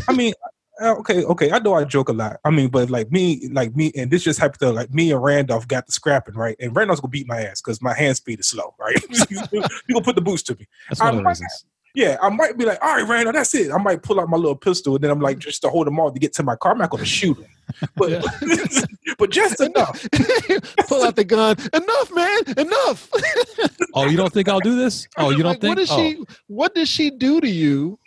I mean, Oh, okay, okay. I know I joke a lot. I mean, but like me, like me, and this just happened to like me and Randolph got the scrapping right, and Randolph's gonna beat my ass because my hand speed is slow, right? you gonna put the boost to me. That's one of the reasons. Yeah, I might be like, all right, Randall, that's it. I might pull out my little pistol, and then I'm like, just to hold him off to get to my car. I'm not gonna shoot him, but but just enough. Pull out the gun. Enough, man. Enough. Oh, you don't think I'll do this? Oh, you don't Like, think? What, is oh. she, what does she do to you?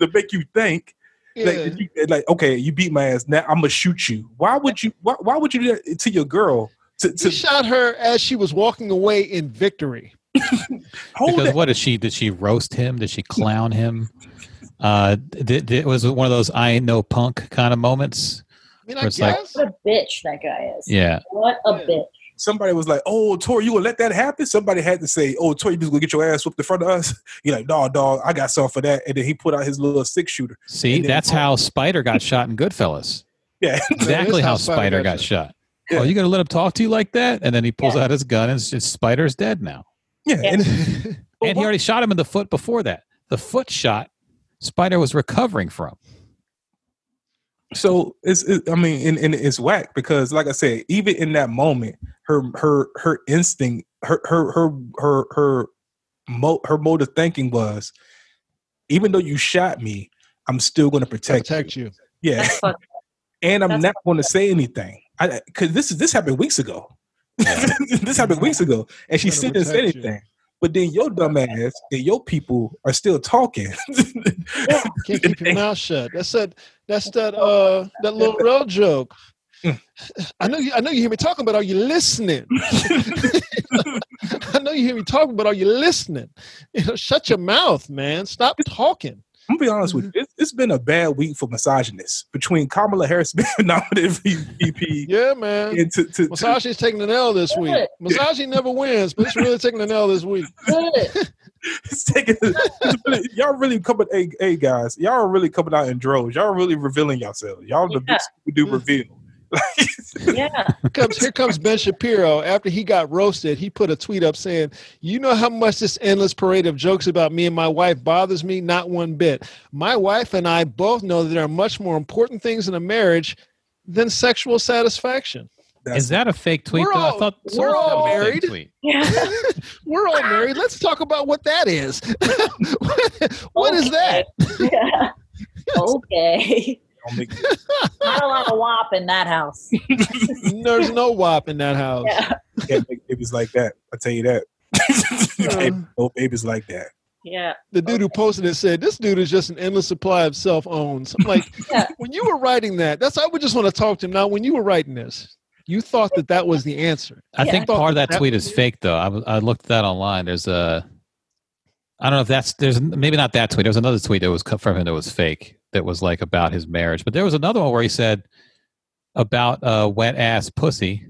to make you think Yeah. like, that you, like okay you beat my ass now i'm gonna shoot you why would you why, why would you do that to your girl to, he shot her as she was walking away in victory. Because it what did she? Did she roast him? Did she clown him? Uh, did, did, was one of those "I ain't no punk" kind of moments? I mean, I it's like- guess. What a bitch that guy is. Yeah, What a Yeah. bitch. Somebody was like oh tori you gonna let that happen somebody had to say oh tori you just gonna get your ass whooped in front of us you're like dog dog i got something for that and then he put out his little six shooter see, that's how Spider got shot in Goodfellas. yeah Exactly how how Spider Spider got got shot. Yeah. Oh, you gonna let him talk to you like that? And then he pulls Yeah. out his gun, and it's just Spider's dead now. yeah Yeah. and, And he already shot him in the foot before that. The foot shot, Spider was recovering from. so it's it, i mean and, and it's whack because like i said even in that moment her her her instinct her her her her her mo- her mode of thinking was even though you shot me i'm still going to protect, Protect you. you yeah and i'm That's not going to say anything i because this is this happened weeks ago this happened weeks ago and she Gotta still didn't say protect you. anything but then your dumb ass and your people are still talking Can't keep your mouth shut. That's that. That's that. Uh, that little real joke. Mm. I know you. I know you hear me talking, but are you listening? I know you hear me talking, but are you listening? You know, shut your mouth, man. Stop talking. I'm gonna be honest with you. It's, it's been a bad week for misogynists between Kamala Harris being nominated for VP Yeah, man. and to, to, to taking the L this week. Masaji never wins, but it's really taking the L this week. Good. it's taking, it's really- y'all really coming. Hey, hey, guys, y'all are really coming out in droves. Y'all are really revealing yourselves. Y'all the Yeah. big do reveal. Yeah. Here comes, here comes Ben Shapiro. After he got roasted, he put a tweet up saying, You know how much this endless parade of jokes about me and my wife bothers me? Not one bit. My wife and I both know that there are much more important things in a marriage than sexual satisfaction. That's- Is that a fake tweet? We're though? I all- thought we're someone said it all was a fake married. Yeah. We're all married. Let's talk about what that is. what is that? Yeah. Okay. Don't make- Not a lot of WAP in that house. There's no WAP in that house. Yeah. can't make babies like that. I tell you that. Baby- um, no babies like that. Yeah. The dude who posted it said, "This dude is just an endless supply of self owns." I'm like, Yeah. when you were writing that, that's I would just want to talk to him now. When you were writing this, you thought that that was the answer. I Yeah. think part of that That- tweet is fake, though. I looked at that online. There's a, I don't know if that's there's maybe not that tweet. There was another tweet that was from him that was fake. That was like about his marriage, but there was another one where he said about a wet ass pussy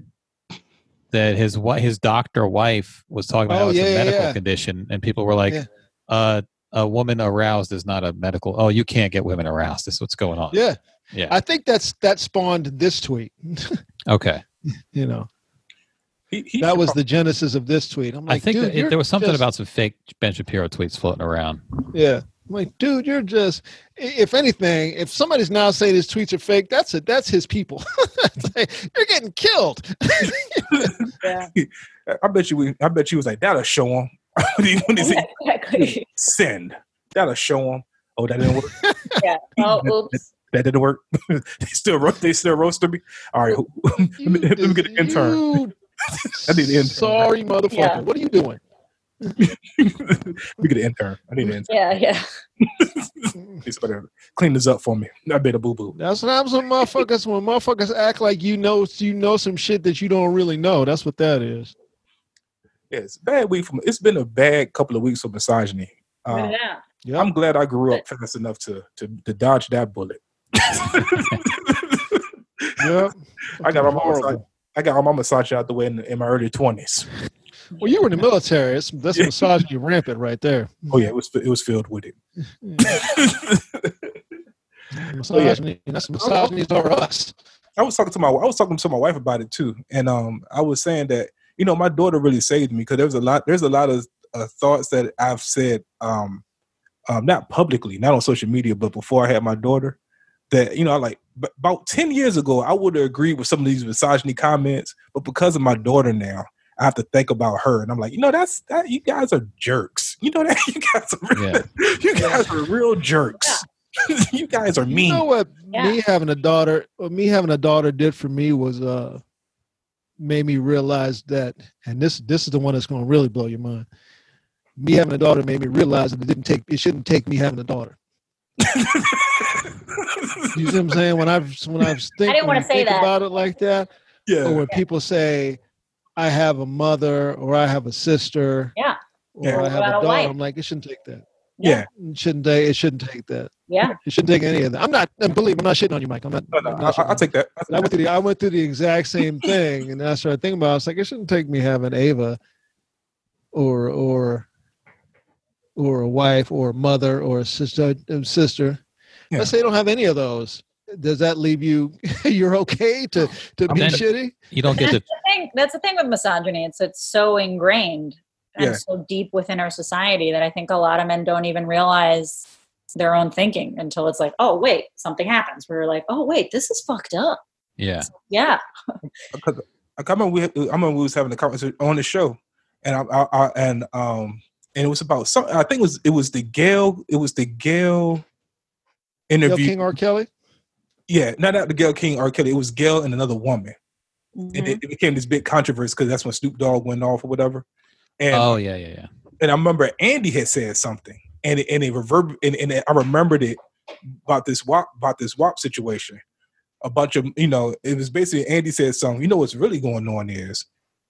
that his what his doctor wife was talking about Oh, it's yeah, a medical yeah. condition, and people were like, Yeah. uh, "A woman aroused is not a medical. Oh, you can't get women aroused. This is what's going on." Yeah, yeah. I think that's that spawned this tweet. okay. you know, He, he that should was the genesis of this tweet. I'm like, I think dude, that there was something just- about some fake Ben Shapiro tweets floating around. yeah. I'm like, dude, you're just. If anything, if somebody's now saying his tweets are fake, that's it. That's his people. Like, you're getting killed. Yeah. I bet you. we- I bet you was like that'll show him when he, when he said Exactly. send. That'll show him. Oh, that didn't work. Yeah. Oh, oops. That didn't work. they still ro- they still roasted me. All right, let me, let me get an intern. You I need an intern. Sorry, motherfucker. Yeah. What are you doing? we me get an intern. I need an intern. Yeah. Yeah. Please better clean this up for me. I bet a boo boo. That's what happens when motherfuckers when motherfuckers act like you know you know some shit that you don't really know. That's what that is. Yeah, it's a bad week from. It's been a bad couple of weeks for misogyny. Uh, yeah. Yeah. I'm glad I grew up fast enough to to, to dodge that bullet. Yep. I got my Horrible. Mama. I got all my massage out the way in, in my early twenties. Well, you were in the military. That's, that's Yeah. misogyny rampant right there. Oh yeah, it was it was filled with it. Misogyny. That's misogyny over us. I was talking to my I was talking to my wife about it too, and um, I was saying that you know my daughter really saved me because there's a lot there's a lot of uh, thoughts that I've said um, um, not publicly, not on social media, but before I had my daughter, that you know, I like b- about ten years ago, I would have agreed with some of these misogyny comments, but because of my daughter now, I have to think about her, and I'm like, you know, that's that you guys are jerks. You know that you guys are Yeah. you guys are real jerks. you guys are mean. You know what Yeah. me having a daughter, what me having a daughter did for me was uh made me realize that, and this this is the one that's going to really blow your mind. Me having a daughter made me realize that it didn't take it shouldn't take me having a daughter. You see what I'm saying? When I've when I've think, didn't when wanna you say that. about it like that, Yeah. or yeah, when people say, "I have a mother" or "I have a sister," Yeah. or Yeah. "I have a daughter," wife? I'm like, it shouldn't take that. yeah. It shouldn't take. It shouldn't take that. Yeah. It shouldn't take any of that. I'm not. And believe me, I'm not shitting on you, Mike. I'm not. No, no, I'm not shitting I, I'll take that. But I went through the I went through the exact same thing, and I started thinking about. It. I was like, it shouldn't take me having Ava, or or or a wife, or a mother, or a sister. uh, Sister. Yeah. Let's say you don't have any of those. Does that leave you? You're okay to to be then- shitty? You don't get to the thing that's the thing with misogyny it's it's so ingrained and Yeah. so deep within our society that i think a lot of men don't even realize their own thinking until it's like oh wait something happens where you're like oh wait this is fucked up yeah. yeah Because I remember we I remember we was having a conversation on the show, and I, I, I and um and it was about some. I think it was it was the Gayle. It was the Gayle Gayle interview. King R. Kelly. yeah, not not the Gayle King R. Kelly. It was Gayle and another woman, Mhm. and it, it became this big controversy because that's when Snoop Dogg went off or whatever. And Oh yeah, yeah, yeah. and I remember Andy had said something, and it, and it reverb and, and I remembered it about this WAP about this WAP situation. A bunch of you know, it was basically Andy said something. You know what's really going on is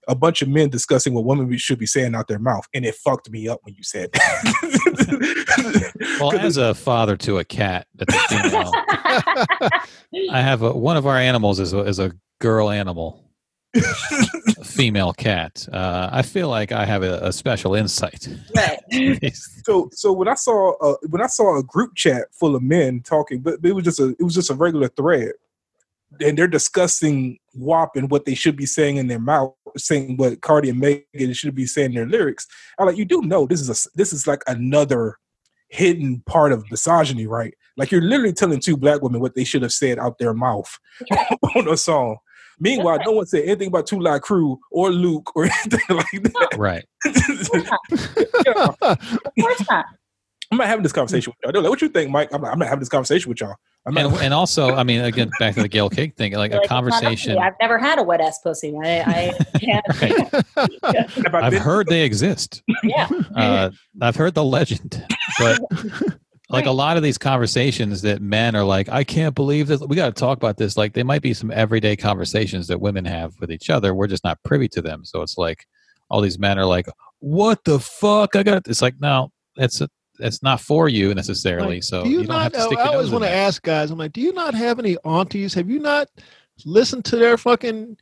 a bunch of men discussing what women should be saying out their mouth, and it fucked me up when you said that. Well, 'Cause as a father to a cat, that's a female, I have a, one of our animals is a, is a girl animal, a female cat. Uh, I feel like I have a, a special insight. right so so when I saw uh, when I saw a group chat full of men talking, but it was just a it was just a regular thread, and they're discussing WAP and what they should be saying in their mouth, saying what Cardi and Megan should be saying in their lyrics. I'm like, you do know this is a this is like another hidden part of misogyny, right? Like you're literally telling two black women what they should have said out their mouth on a song. Meanwhile, no one said anything about Two Live Crew or Luke or anything like Right. that. Yeah. of course not I'm not having this conversation with y'all. They're like, what you think, Mike? I'm, not- I'm not having this conversation with y'all. I'm And, and also, I mean, again, back to the Gayle King thing, like You're a like, "It's not up to conversation. i've never had a wet ass pussy i, I can't Right. Have I I've heard they exist. yeah Uh, I've heard the legend, but like a lot of these conversations that men are like, I can't believe this. We got to talk about this. Like, they might be some everyday conversations that women have with each other. We're just not privy to them. So it's like all these men are like, "What the fuck?" I got. It's like, no, that's a, it's not for you necessarily. Like, so do you, you, don't have not? to stick I your always want to ask guys. I'm like, do you not have any aunties? Have you not listened to their fucking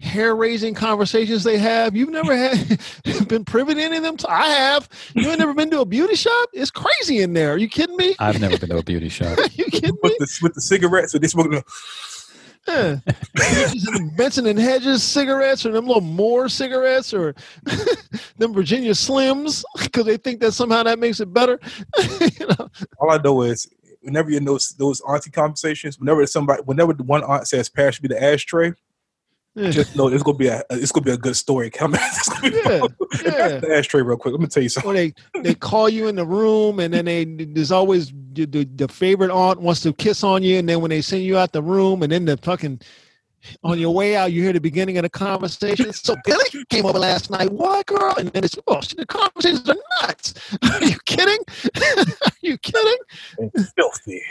hair raising conversations they have? You've never had been privy to any of them. I have. You ain't never been to a beauty shop? It's crazy in there. Are you kidding me? I've never been to a beauty shop. Are you kidding me? with the with the cigarettes, so they smoking. Yeah. And Benson and Hedges cigarettes, or them little More cigarettes, or them Virginia Slims, because they think that somehow that makes it better. you know? All I know is whenever you know those auntie conversations, whenever somebody, whenever one aunt says, "Pass me the ashtray," Yeah. just know it's gonna be a it's gonna be a good story coming. It's gonna be Yeah, the ashtray real quick. Let me tell you something. or they they call you in the room and then they there's always the, the, the favorite aunt wants to kiss on you and then when they send you out the room and then the fucking on your way out you hear the beginning of the conversation so billy came over last night what girl and then it's oh shit, the conversations are nuts are you kidding are you kidding Filthy.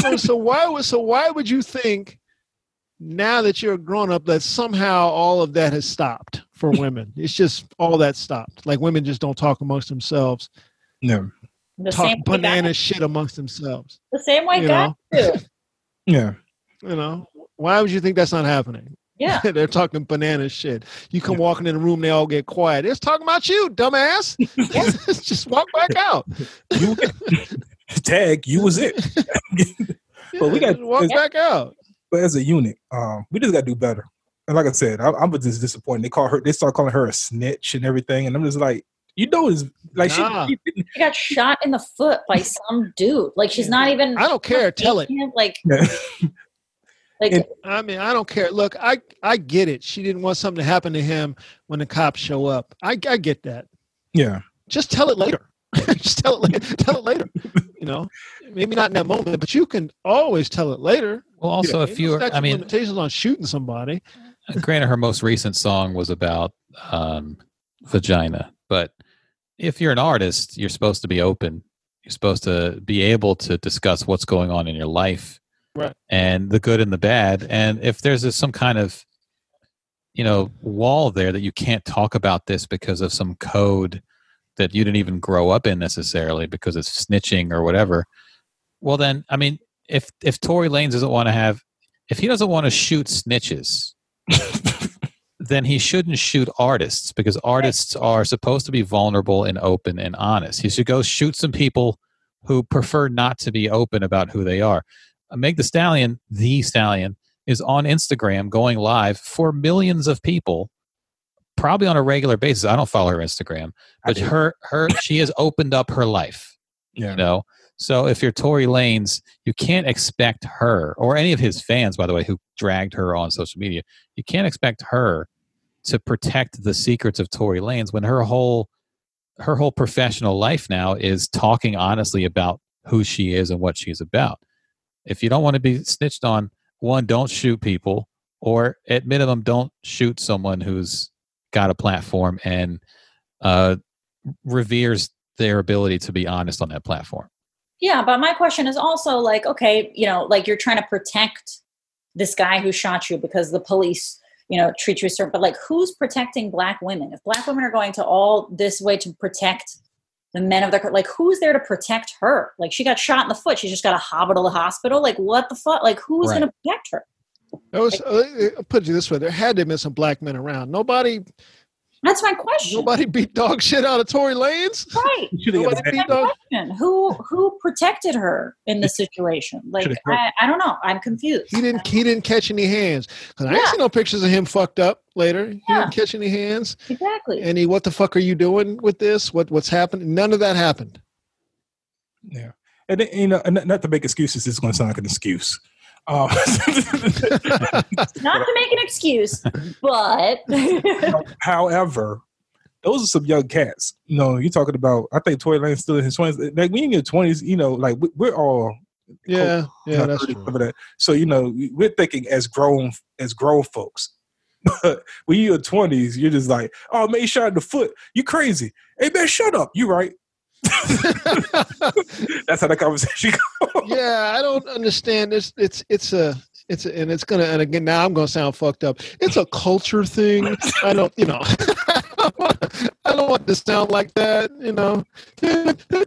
so, so why would so why would you think now that you're a grown up that somehow all of that has stopped for women it's just all that stopped like women just don't talk amongst themselves no the talk same banana guys, shit amongst themselves. the same way you guys know. do Yeah. You know, why would you think that's not happening? yeah They're talking banana shit. You come walking in the room, they all get quiet. It's talking about you, dumbass. Just walk back out. You tag. You was it. But we got- just walk back out. But as a unit, um, we just got to do better. And like I said, I, I'm just disappointed. They call her, they start calling her a snitch and everything, and I'm just like, you know, it's like Nah. she, she. She got shot in the foot by some dude. Like she's not even. I don't care. Tell it. Like, Yeah. like And- I mean, I don't care. Look, I I get it. She didn't want something to happen to him when the cops show up. I I get that. yeah, Just tell it later. Just tell it later. Tell it later. You know, maybe not in that moment, but you can always tell it later. Well, also, if you, statute I of mean, limitations on shooting somebody. granted, her most recent song was about um, vagina, but if you're an artist, you're supposed to be open. You're supposed to be able to discuss what's going on in your life, Right. And the good and the bad. And if there's a, some kind of, you know, wall there that you can't talk about this because of some code that you didn't even grow up in necessarily because it's snitching or whatever. Well, then, I mean, if if Tory Lanez doesn't want to have, if he doesn't want to shoot snitches, then he shouldn't shoot artists because artists are supposed to be vulnerable and open and honest. He should go shoot some people who prefer not to be open about who they are. Uh, Meg Thee Stallion, the Stallion, is on Instagram going live for millions of people, probably on a regular basis. I don't follow her Instagram, but her her she has opened up her life yeah. you know so if you're Tory Lanez, you can't expect her or any of his fans by the way who dragged her on social media you can't expect her to protect the secrets of Tory Lanez when her whole her whole professional life now is talking honestly about who she is and what she's about if you don't want to be snitched on one don't shoot people or at minimum don't shoot someone who's got a platform and uh reveres their ability to be honest on that platform Yeah, but my question is also like, okay, you know, like you're trying to protect this guy who shot you because the police, you know, treat you a certain. But like, who's protecting black women? If black women are going to all this way to protect the men of their like, who's there to protect her? Like, she got shot in the foot. She just got to hobble to the hospital. Like, what the fuck? Like, who's Right. going to protect her? That was, uh, I'll put it this way: there had to have been some black men around. Nobody, That's my question. nobody beat dog shit out of Tory Lanez. Right. You should've got Nobody beat dog. Question. Who who protected her in this situation? Like, I, I don't know. I'm confused. He didn't. He didn't catch any hands. Cause I ain't Yeah. see no pictures of him fucked up later. He Yeah. didn't catch any hands. Exactly. Any what the fuck are you doing with this? What what's happening? None of that happened. Yeah, and you know, and not- not to make excuses. It's going to sound like an excuse. Um, Not to make an excuse, but however, those are some young cats. You know, you're talking about. I think Tory Lane's still in his twenties. Like when you in your twenties, you know, like we- we're all Yeah, yeah, that's true. that. So you know, we're thinking as grown as grown folks. But when you're in twenties, you're just like, oh man, he shot in the foot. You crazy? Hey man, shut up. You right? That's how the conversation goes. Yeah, I don't understand this. It's it's a it's a, and it's gonna and again now I'm gonna sound fucked up. It's a culture thing. I don't you know. I don't want to sound like that, you know.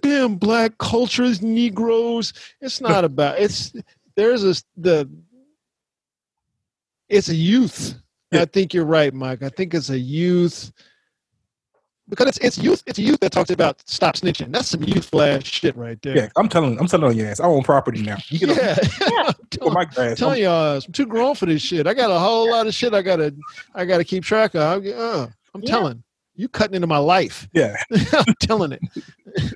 Damn black cultures, Negroes. It's not about. It's there's a the. It's a youth. I think you're right, Mike. I think it's a youth because it's it's youth. It's youth that talks about stop snitching. That's some youth flash shit right there. Yeah, I'm telling. I'm telling on your ass. I own property now. You get Yeah. Yeah. on my grass. telling y'all, I'm too grown for this shit. I got a whole lot of shit I gotta, I gotta keep track of. Uh, I'm Yeah. telling you, cutting into my life. yeah, I'm telling it.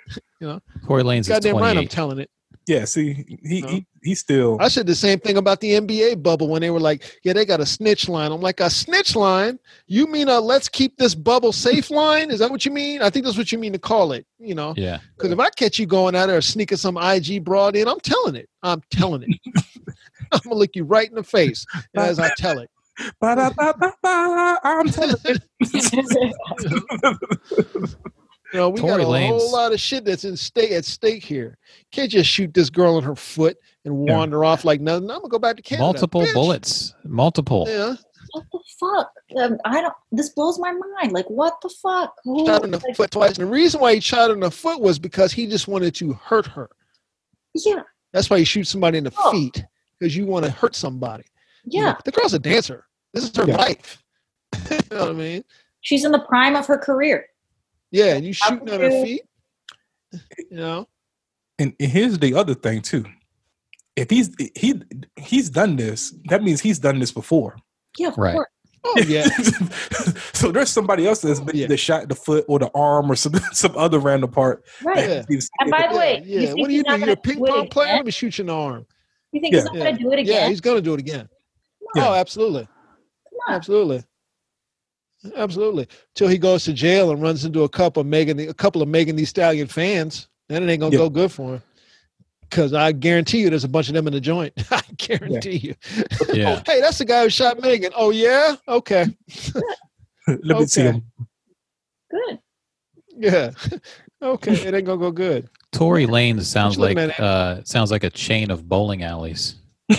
Tory Lanez is Goddamn right, I'm telling it. Yeah. See, he No. he, he still. I said the same thing about the NBA bubble when they were like, "Yeah, they got a snitch line." I'm like, "A snitch line? You mean a let's keep this bubble safe line? Is that what you mean? I think that's what you mean to call it. You know, yeah because if I catch you going out there sneaking some IG broad in, I'm telling it. I'm telling it. I'm gonna look you right in the face as I tell it. Ba-da-ba-ba-ba, I'm telling you. You know, we Tory got a Lanez. whole lot of shit that's in stake at stake here. Can't just shoot this girl in her foot and Yeah. wander off like nothing. I'm gonna go back to Canada. multiple Bitch. bullets multiple Yeah, what the fuck? Um, I don't. This blows my mind. Like, what the fuck? Who? shot in the like, foot twice. And the reason why he shot her in the foot was because he just wanted to hurt her. yeah, That's why you shoot somebody in the Oh. feet because you want to hurt somebody. You yeah. know, the girl's a dancer. This is her Yeah. life. you know what I mean? She's in the prime of her career. Yeah, and you shooting at her feet. You know, And and here's the other thing too. if he's he he's done this, that means he's done this before. Yeah, of Right. course. Oh yeah. so there's somebody else that's been Yeah. the shot the foot or the arm or some some other random part. Right. Yeah. And by the yeah, way, yeah. you think What do you not do? You're a ping pong player. Let me shoot you in the arm. You think Yeah. he's not Yeah. going to do it again? Yeah, he's going to do it again. Yeah. Oh, absolutely, Come on. absolutely, absolutely. Till he goes to jail and runs into a couple of Megan, a couple of Megan Thee Stallion fans, then it ain't gonna Yeah. go good for him. Because I guarantee you, there's a bunch of them in the joint. I guarantee you. Yeah. Hey, that's the guy who shot Megan. Oh yeah, okay, Let me see him. Good. yeah, okay. It ain't gonna go good. Tory Lane sounds like uh, sounds like a chain of bowling alleys. I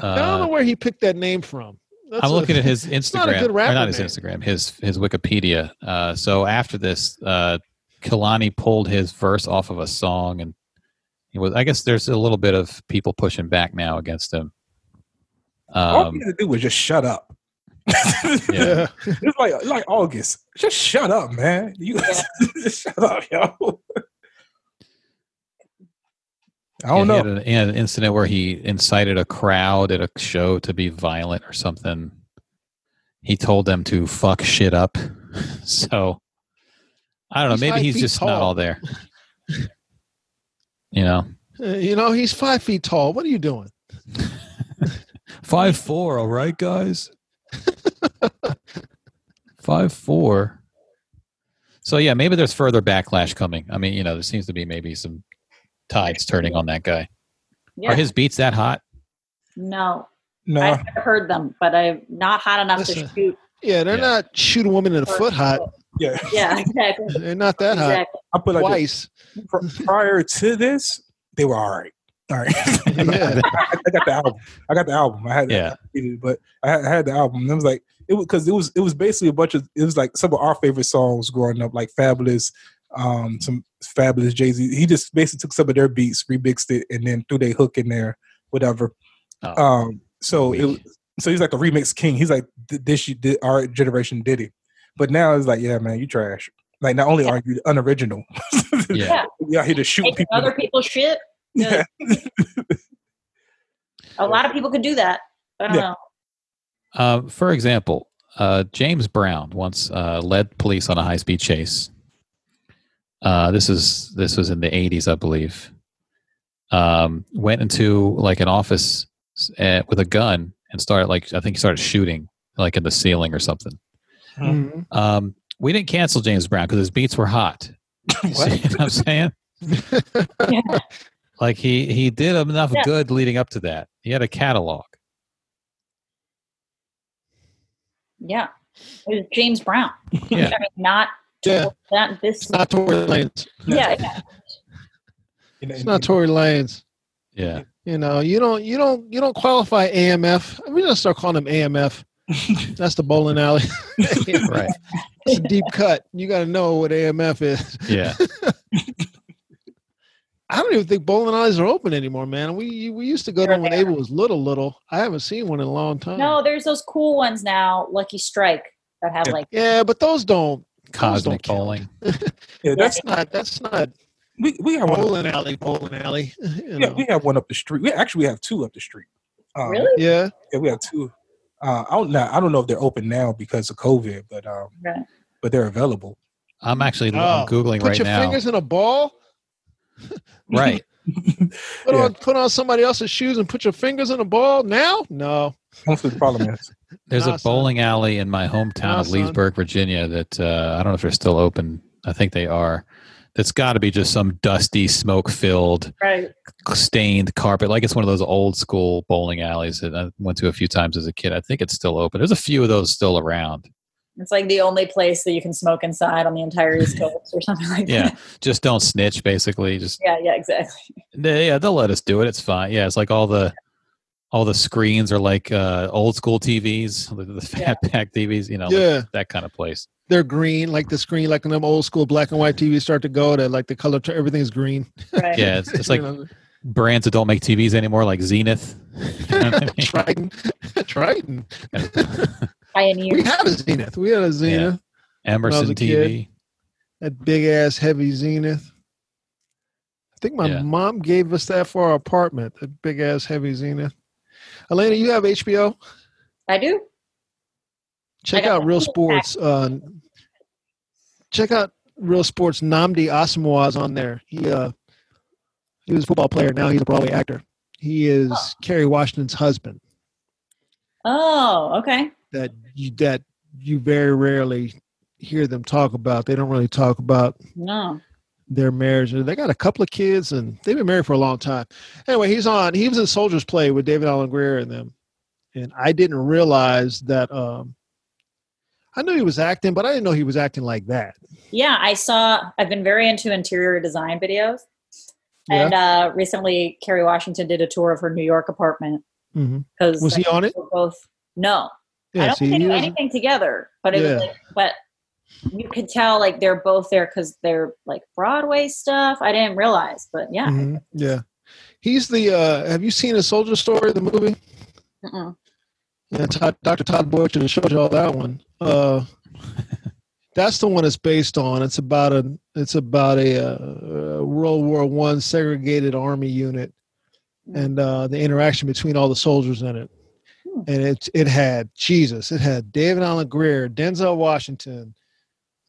don't know Uh, where he picked that name from. That's I'm a- looking at his not a Instagram, good rapper not his name. Instagram, his his Wikipedia. Uh, so after this, uh, Kehlani pulled his verse off of a song, and he was. I guess there's a little bit of people pushing back now against him. All Um, you had to do was just shut up. Yeah. Yeah. it's like like August. Just shut up, man. You just shut up, yo. I don't yeah, know. An, an incident where he incited a crowd at a show to be violent or something. He told them to fuck shit up. So I don't know. He's maybe he's just not all there. You know, Uh, you know, he's five feet tall. What are you doing? five four. All right, guys. five four. So yeah, maybe there's further backlash coming. I mean, you know, there seems to be maybe some tides turning on that guy. Yeah. Are his beats that hot? no, No, I've never heard them, but I'm not hot enough Listen. to shoot. Yeah, they're Yeah. not shoot a woman in the foot hot. yeah. Yeah, exactly. They're not that hot. exactly. I put like. Twice. Pr- prior to this, they were all right. All right. Yeah. I, I got the album. I got the album. I had Yeah. but I had, I had the album. And it was like it was because it was it was basically a bunch of it was like some of our favorite songs growing up, like Fabolous, um, some Fabolous Jay Z. He just basically took some of their beats, remixed it, and then threw their hook in there, whatever. Oh. Um, so it so he's like the remix king. He's like th- this you did our generation did it, but now it's like yeah, man, you trash. Like not only are you unoriginal, Yeah. you out here to shoot Taking people. other people's shit. Yeah. A lot of people could do that. I don't Yeah. know. Uh, for example, uh, James Brown once uh, led police on a high speed chase. Uh, this is this was in the '80s, I believe. Um, went into like an office uh, with a gun and started like I think he started shooting like in the ceiling or something. Mhm. Um, we didn't cancel James Brown because his beats were hot. You see what I'm saying? Yeah. Like he he did enough Yeah. good leading up to that. He had a catalog. Yeah. It was James Brown. Yeah. I mean, not Yeah. that this. It's not Tory Lanez. yeah, yeah. You know, It's not Tory Lanez. Yeah. You know, you don't, you don't, you don't qualify AMF. We're gonna start calling him AMF. That's the bowling alley. Right. It's a deep cut. You got to know what AMF is. Yeah. I don't even think bowling alleys are open anymore, man. We we used to go to They're them when there. Abel was little, little. I haven't seen one in a long time. No, there's those cool ones now, Lucky Strike, that have Yeah. like Yeah, but those don't. Cosmic count. bowling. yeah, that's That's not. That's not we we have one. bowling alley. Bowling alley. You Yeah, know. we have one up the street. We actually we have two up the street. Um, really. Yeah. Yeah, we have two. Uh, I don't know. I don't know if they're open now because of COVID, but um, Right. but they're available. I'm actually Oh, I'm googling Put right your now. fingers in a ball. Right. Put Yeah. on put on somebody else's shoes and put your fingers in a ball. Now, no. That's the problem is. There's Nah, a son. bowling alley in my hometown Nah, of son. Leesburg, Virginia. That uh, I don't know if they're still open. I think they are. That's got to be just some dusty, smoke-filled, Right. stained carpet. Like it's one of those old school bowling alleys that I went to a few times as a kid. I think it's still open. There's a few of those still around. It's like the only place that you can smoke inside on the entire East Coast or something like Yeah, that. Yeah, just don't snitch. Basically, just Yeah, yeah, exactly. They- yeah, they'll let us do it. It's fine. Yeah, it's like all the all the screens are like uh, old school TVs, the, the fat pack TVs. You know, like Yeah. that kind of place. They're green, like the screen, like in them old school black and white TVs start to go. to like the color, to everything's green. Right. Yeah, it's, it's like brands that don't make TVs anymore, like Zenith. You know I mean? Triton, Triton. We Pioneer. had a Zenith. We had a Zenith. Emerson a TV. That big ass heavy Zenith. I think my Yeah. mom gave us that for our apartment. That big ass heavy Zenith. Elena, you have HBO. I do. Check I out Real Sports. Uh, check out Real Sports. Nnamdi Asomugha is on there. He uh, he was a football player. Now he's a Broadway actor. He is Oh. Kerry Washington's husband. Oh, okay. That you that you very rarely hear them talk about. They don't really talk about No. their marriage. They got a couple of kids and they've been married for a long time. Anyway, he's on. He was in Soldiers Play with David Alan Grier and them, and I didn't realize that. Um, I knew he was acting, but I didn't know he was acting like that. Yeah, I saw. I've been very into interior design videos, Yeah. and uh, recently Kerry Washington did a tour of her New York apartment Mm-hmm. because Was he on it? Both no, I don't think they he do anything together. But it Yeah. was like, but you could tell like they're both there because they're like Broadway stuff. I didn't realize, but yeah. Mhm, yeah. He's the. uh Have you seen a Soldier Story, the movie? Mm-mm. Yeah, Todd, Dr. Todd Boyd should have showed you all that one. Uh, that's the one it's based on. It's about a it's about a, uh World War One segregated army unit and uh, the interaction between all the soldiers in it. Hmm. And it it had Jesus. It had David Alan Grier, Denzel Washington,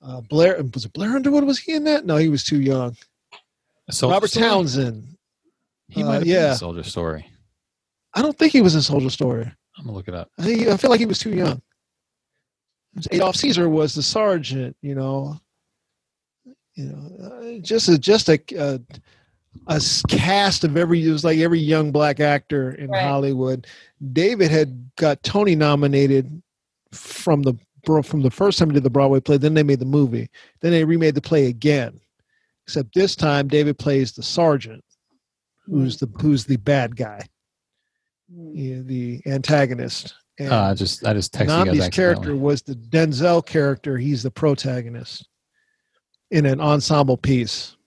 uh, Blair. Was it Blair Underwood? Was he in that? No, he was too young. Soldier Robert Story? Townsend. He Uh, might have been yeah. in Soldier Story. I don't think he was in Soldier Story. I'm gonna look it up. I think I feel like he was too young. Adolph Caesar was the sergeant, you know. You know, uh, just a just a, a a s- cast of every it was like every young black actor in Right. Hollywood. David had got Tony nominated from the bro- from the first time he did the Broadway play. Then they made the movie. Then they remade the play again. Except this time, David plays the sergeant, who's the who's the bad guy, Mm. yeah, the antagonist. And Uh, I just I just texted you guys character was the Denzel character. He's the protagonist in an ensemble piece.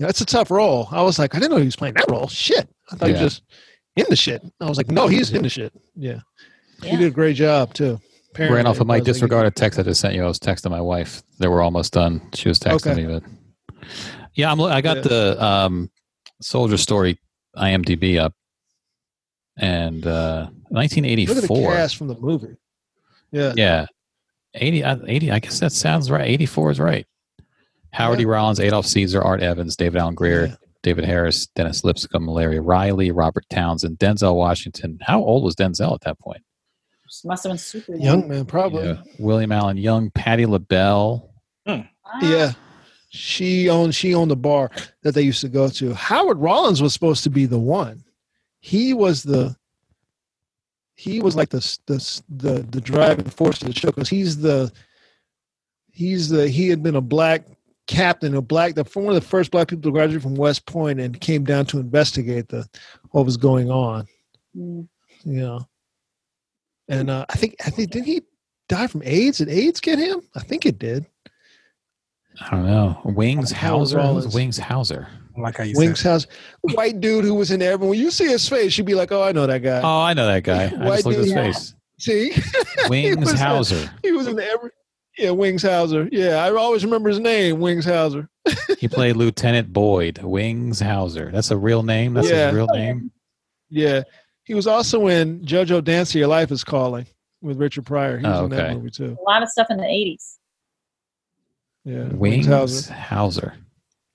You know, it's a tough role. I was like, I didn't know he was playing that role. Shit. I thought he was just in the shit. I was like, no, he's in the shit. Yeah. He did a great job too. Apparently, Ran off of my everybody's like, disregarded text I just sent you. I was texting my wife. They were almost done. She was texting Okay. me, but yeah, I'm. I got Yeah. the um, Soldier Story IMDb up, and uh, Look at the 1984. cast from the movie. Yeah. Yeah, 80. uh, 80. I guess that sounds right. 84 is right. Howard E. Rollins, Adolph Caesar, Art Evans, David Alan Grier, Yeah. David Harris, Dennis Lipscomb, Larry Riley, Robert Townsend, Denzel Washington. How old was Denzel at that point? Must have been super Young man, probably. Yeah. William Allen Young, Patti LaBelle. Ah, Yeah. She owned she owned the bar that they used to go to. Howard Rollins was supposed to be the one. He was the he was like the the the, the driving force of the show because he's the he's the he had been a black captain, a black the one of the first black people to graduate from West Point and came down to investigate the what was going on. Mm. You know. And uh, I think I think did he die from AIDS? Did AIDS get him? I think it did. I don't know. Wings Howard Hauser. Wings Hauser? I like how you Wings said. House, white dude who was in there. But when you see his face, you'd be like, "Oh, I know that guy." Oh, I know that guy. I Why just looked at his do face. see, Wings was, Hauser. he was in every. Yeah, Wings Hauser. Yeah, I always remember his name, Wings Hauser. He played Lieutenant Boyd. Wings Hauser. That's a real name. That's Yeah. his real name. Yeah, he was also in JoJo Dancer Your Life is Calling with Richard Pryor. He was Oh, in that movie too. A lot of stuff in the 80s. Yeah, Wings Hauser. Hauser.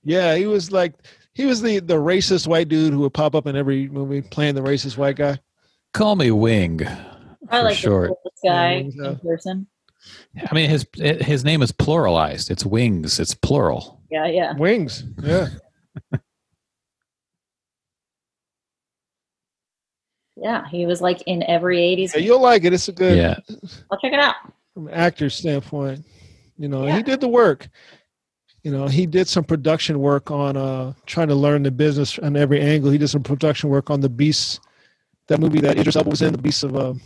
Yeah, he was like he was the the racist white dude who would pop up in every movie playing the racist white guy. Call me Wing. I like short. this guy Yeah, in person. I mean, his his name is pluralized. It's Wings. It's plural. Yeah, yeah. Wings. Yeah. Yeah, he was like in every 80s. yeah, you'll like it. It's a good Yeah. I'll check it out. from an actor's standpoint. You know, Yeah. he did the work. You know, he did some production work on uh trying to learn the business on every angle. He did some production work on the Beasts, that movie that Idris Elba was in, the Beasts of uh, and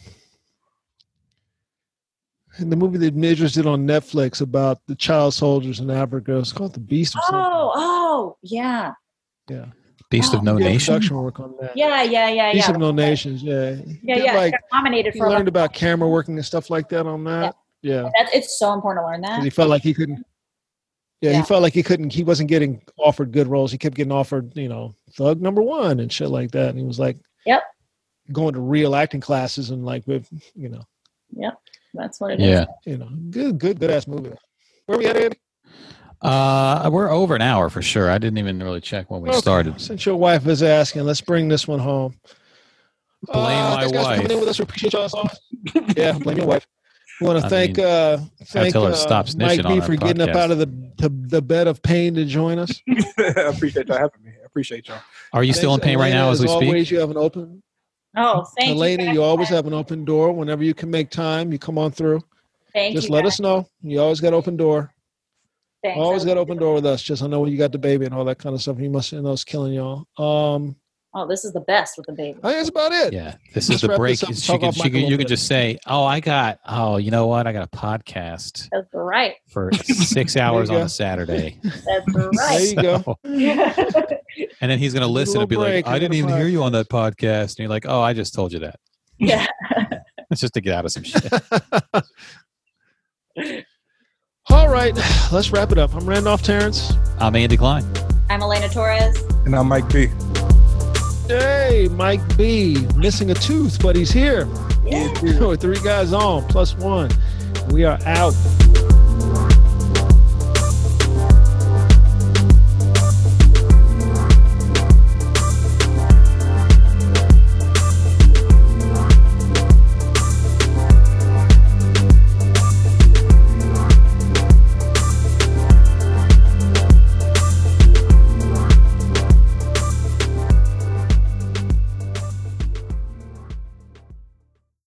the movie that Idris did on Netflix about the child soldiers in Africa. It's called The Beast of something. Oh, oh, yeah. yeah. Beast of Oh. No He did Nation. production work on that. Yeah, yeah, yeah, Beast yeah. of No Nations, yeah. He Yeah, yeah. Like got nominated he for learned like, about camera working and stuff like that on that. Yeah. that's it's so important to learn that. he felt like he couldn't Yeah, Yeah. he felt like he couldn't. He wasn't getting offered good roles. He kept getting offered, you know, thug number one and shit like that. And he was like, Yep. going to real acting classes and like with, you know, That's what it is. Yeah. you know, good, good, good ass movie. Where we at, Andy? Uh, we're over an hour for sure. I didn't even really check when we Okay. started. Since your wife is asking, let's bring this one home. Blame my thanks, guys, for coming wife. in with us. We appreciate y'all. yeah, blame your wife. We want to I thank mean, uh, thank tell her uh, stop Mike B for our getting up out of the, the the bed of pain to join us. I appreciate y'all having me. I appreciate y'all. Are you still in Thanks, pain right Elena, now as we speak? always, you have an open. Oh, thank Elena, you. you, always have an open door. Whenever you can make time, you come on through. Thank Just you let guys. us know. You always got open door. Thanks. Always got open door with us. Just I know when you got the baby and all that kind of stuff. You must know it's killing y'all. Um, Oh, this is the best with the baby. Oh, I think that's about it. Yeah, this Let's is the wrap break. this She can, she can, you can just say, "Oh, I got. Oh, you know what? I got a podcast That's right. for six hours on a Saturday." That's right. There you go. And then he's going to listen and be little like, "I I didn't even hear you on that podcast." And you're like, "Oh, I just told you that." yeah. It's just to get out of some shit. All right, let's wrap it up. I'm Randolph Terrence. I'm Andy Klein. I'm Elena Torres. And I'm Mike B. Hey, Mike B. Missing a tooth, but he's here. Yeah. Three guys on, plus one. We are out.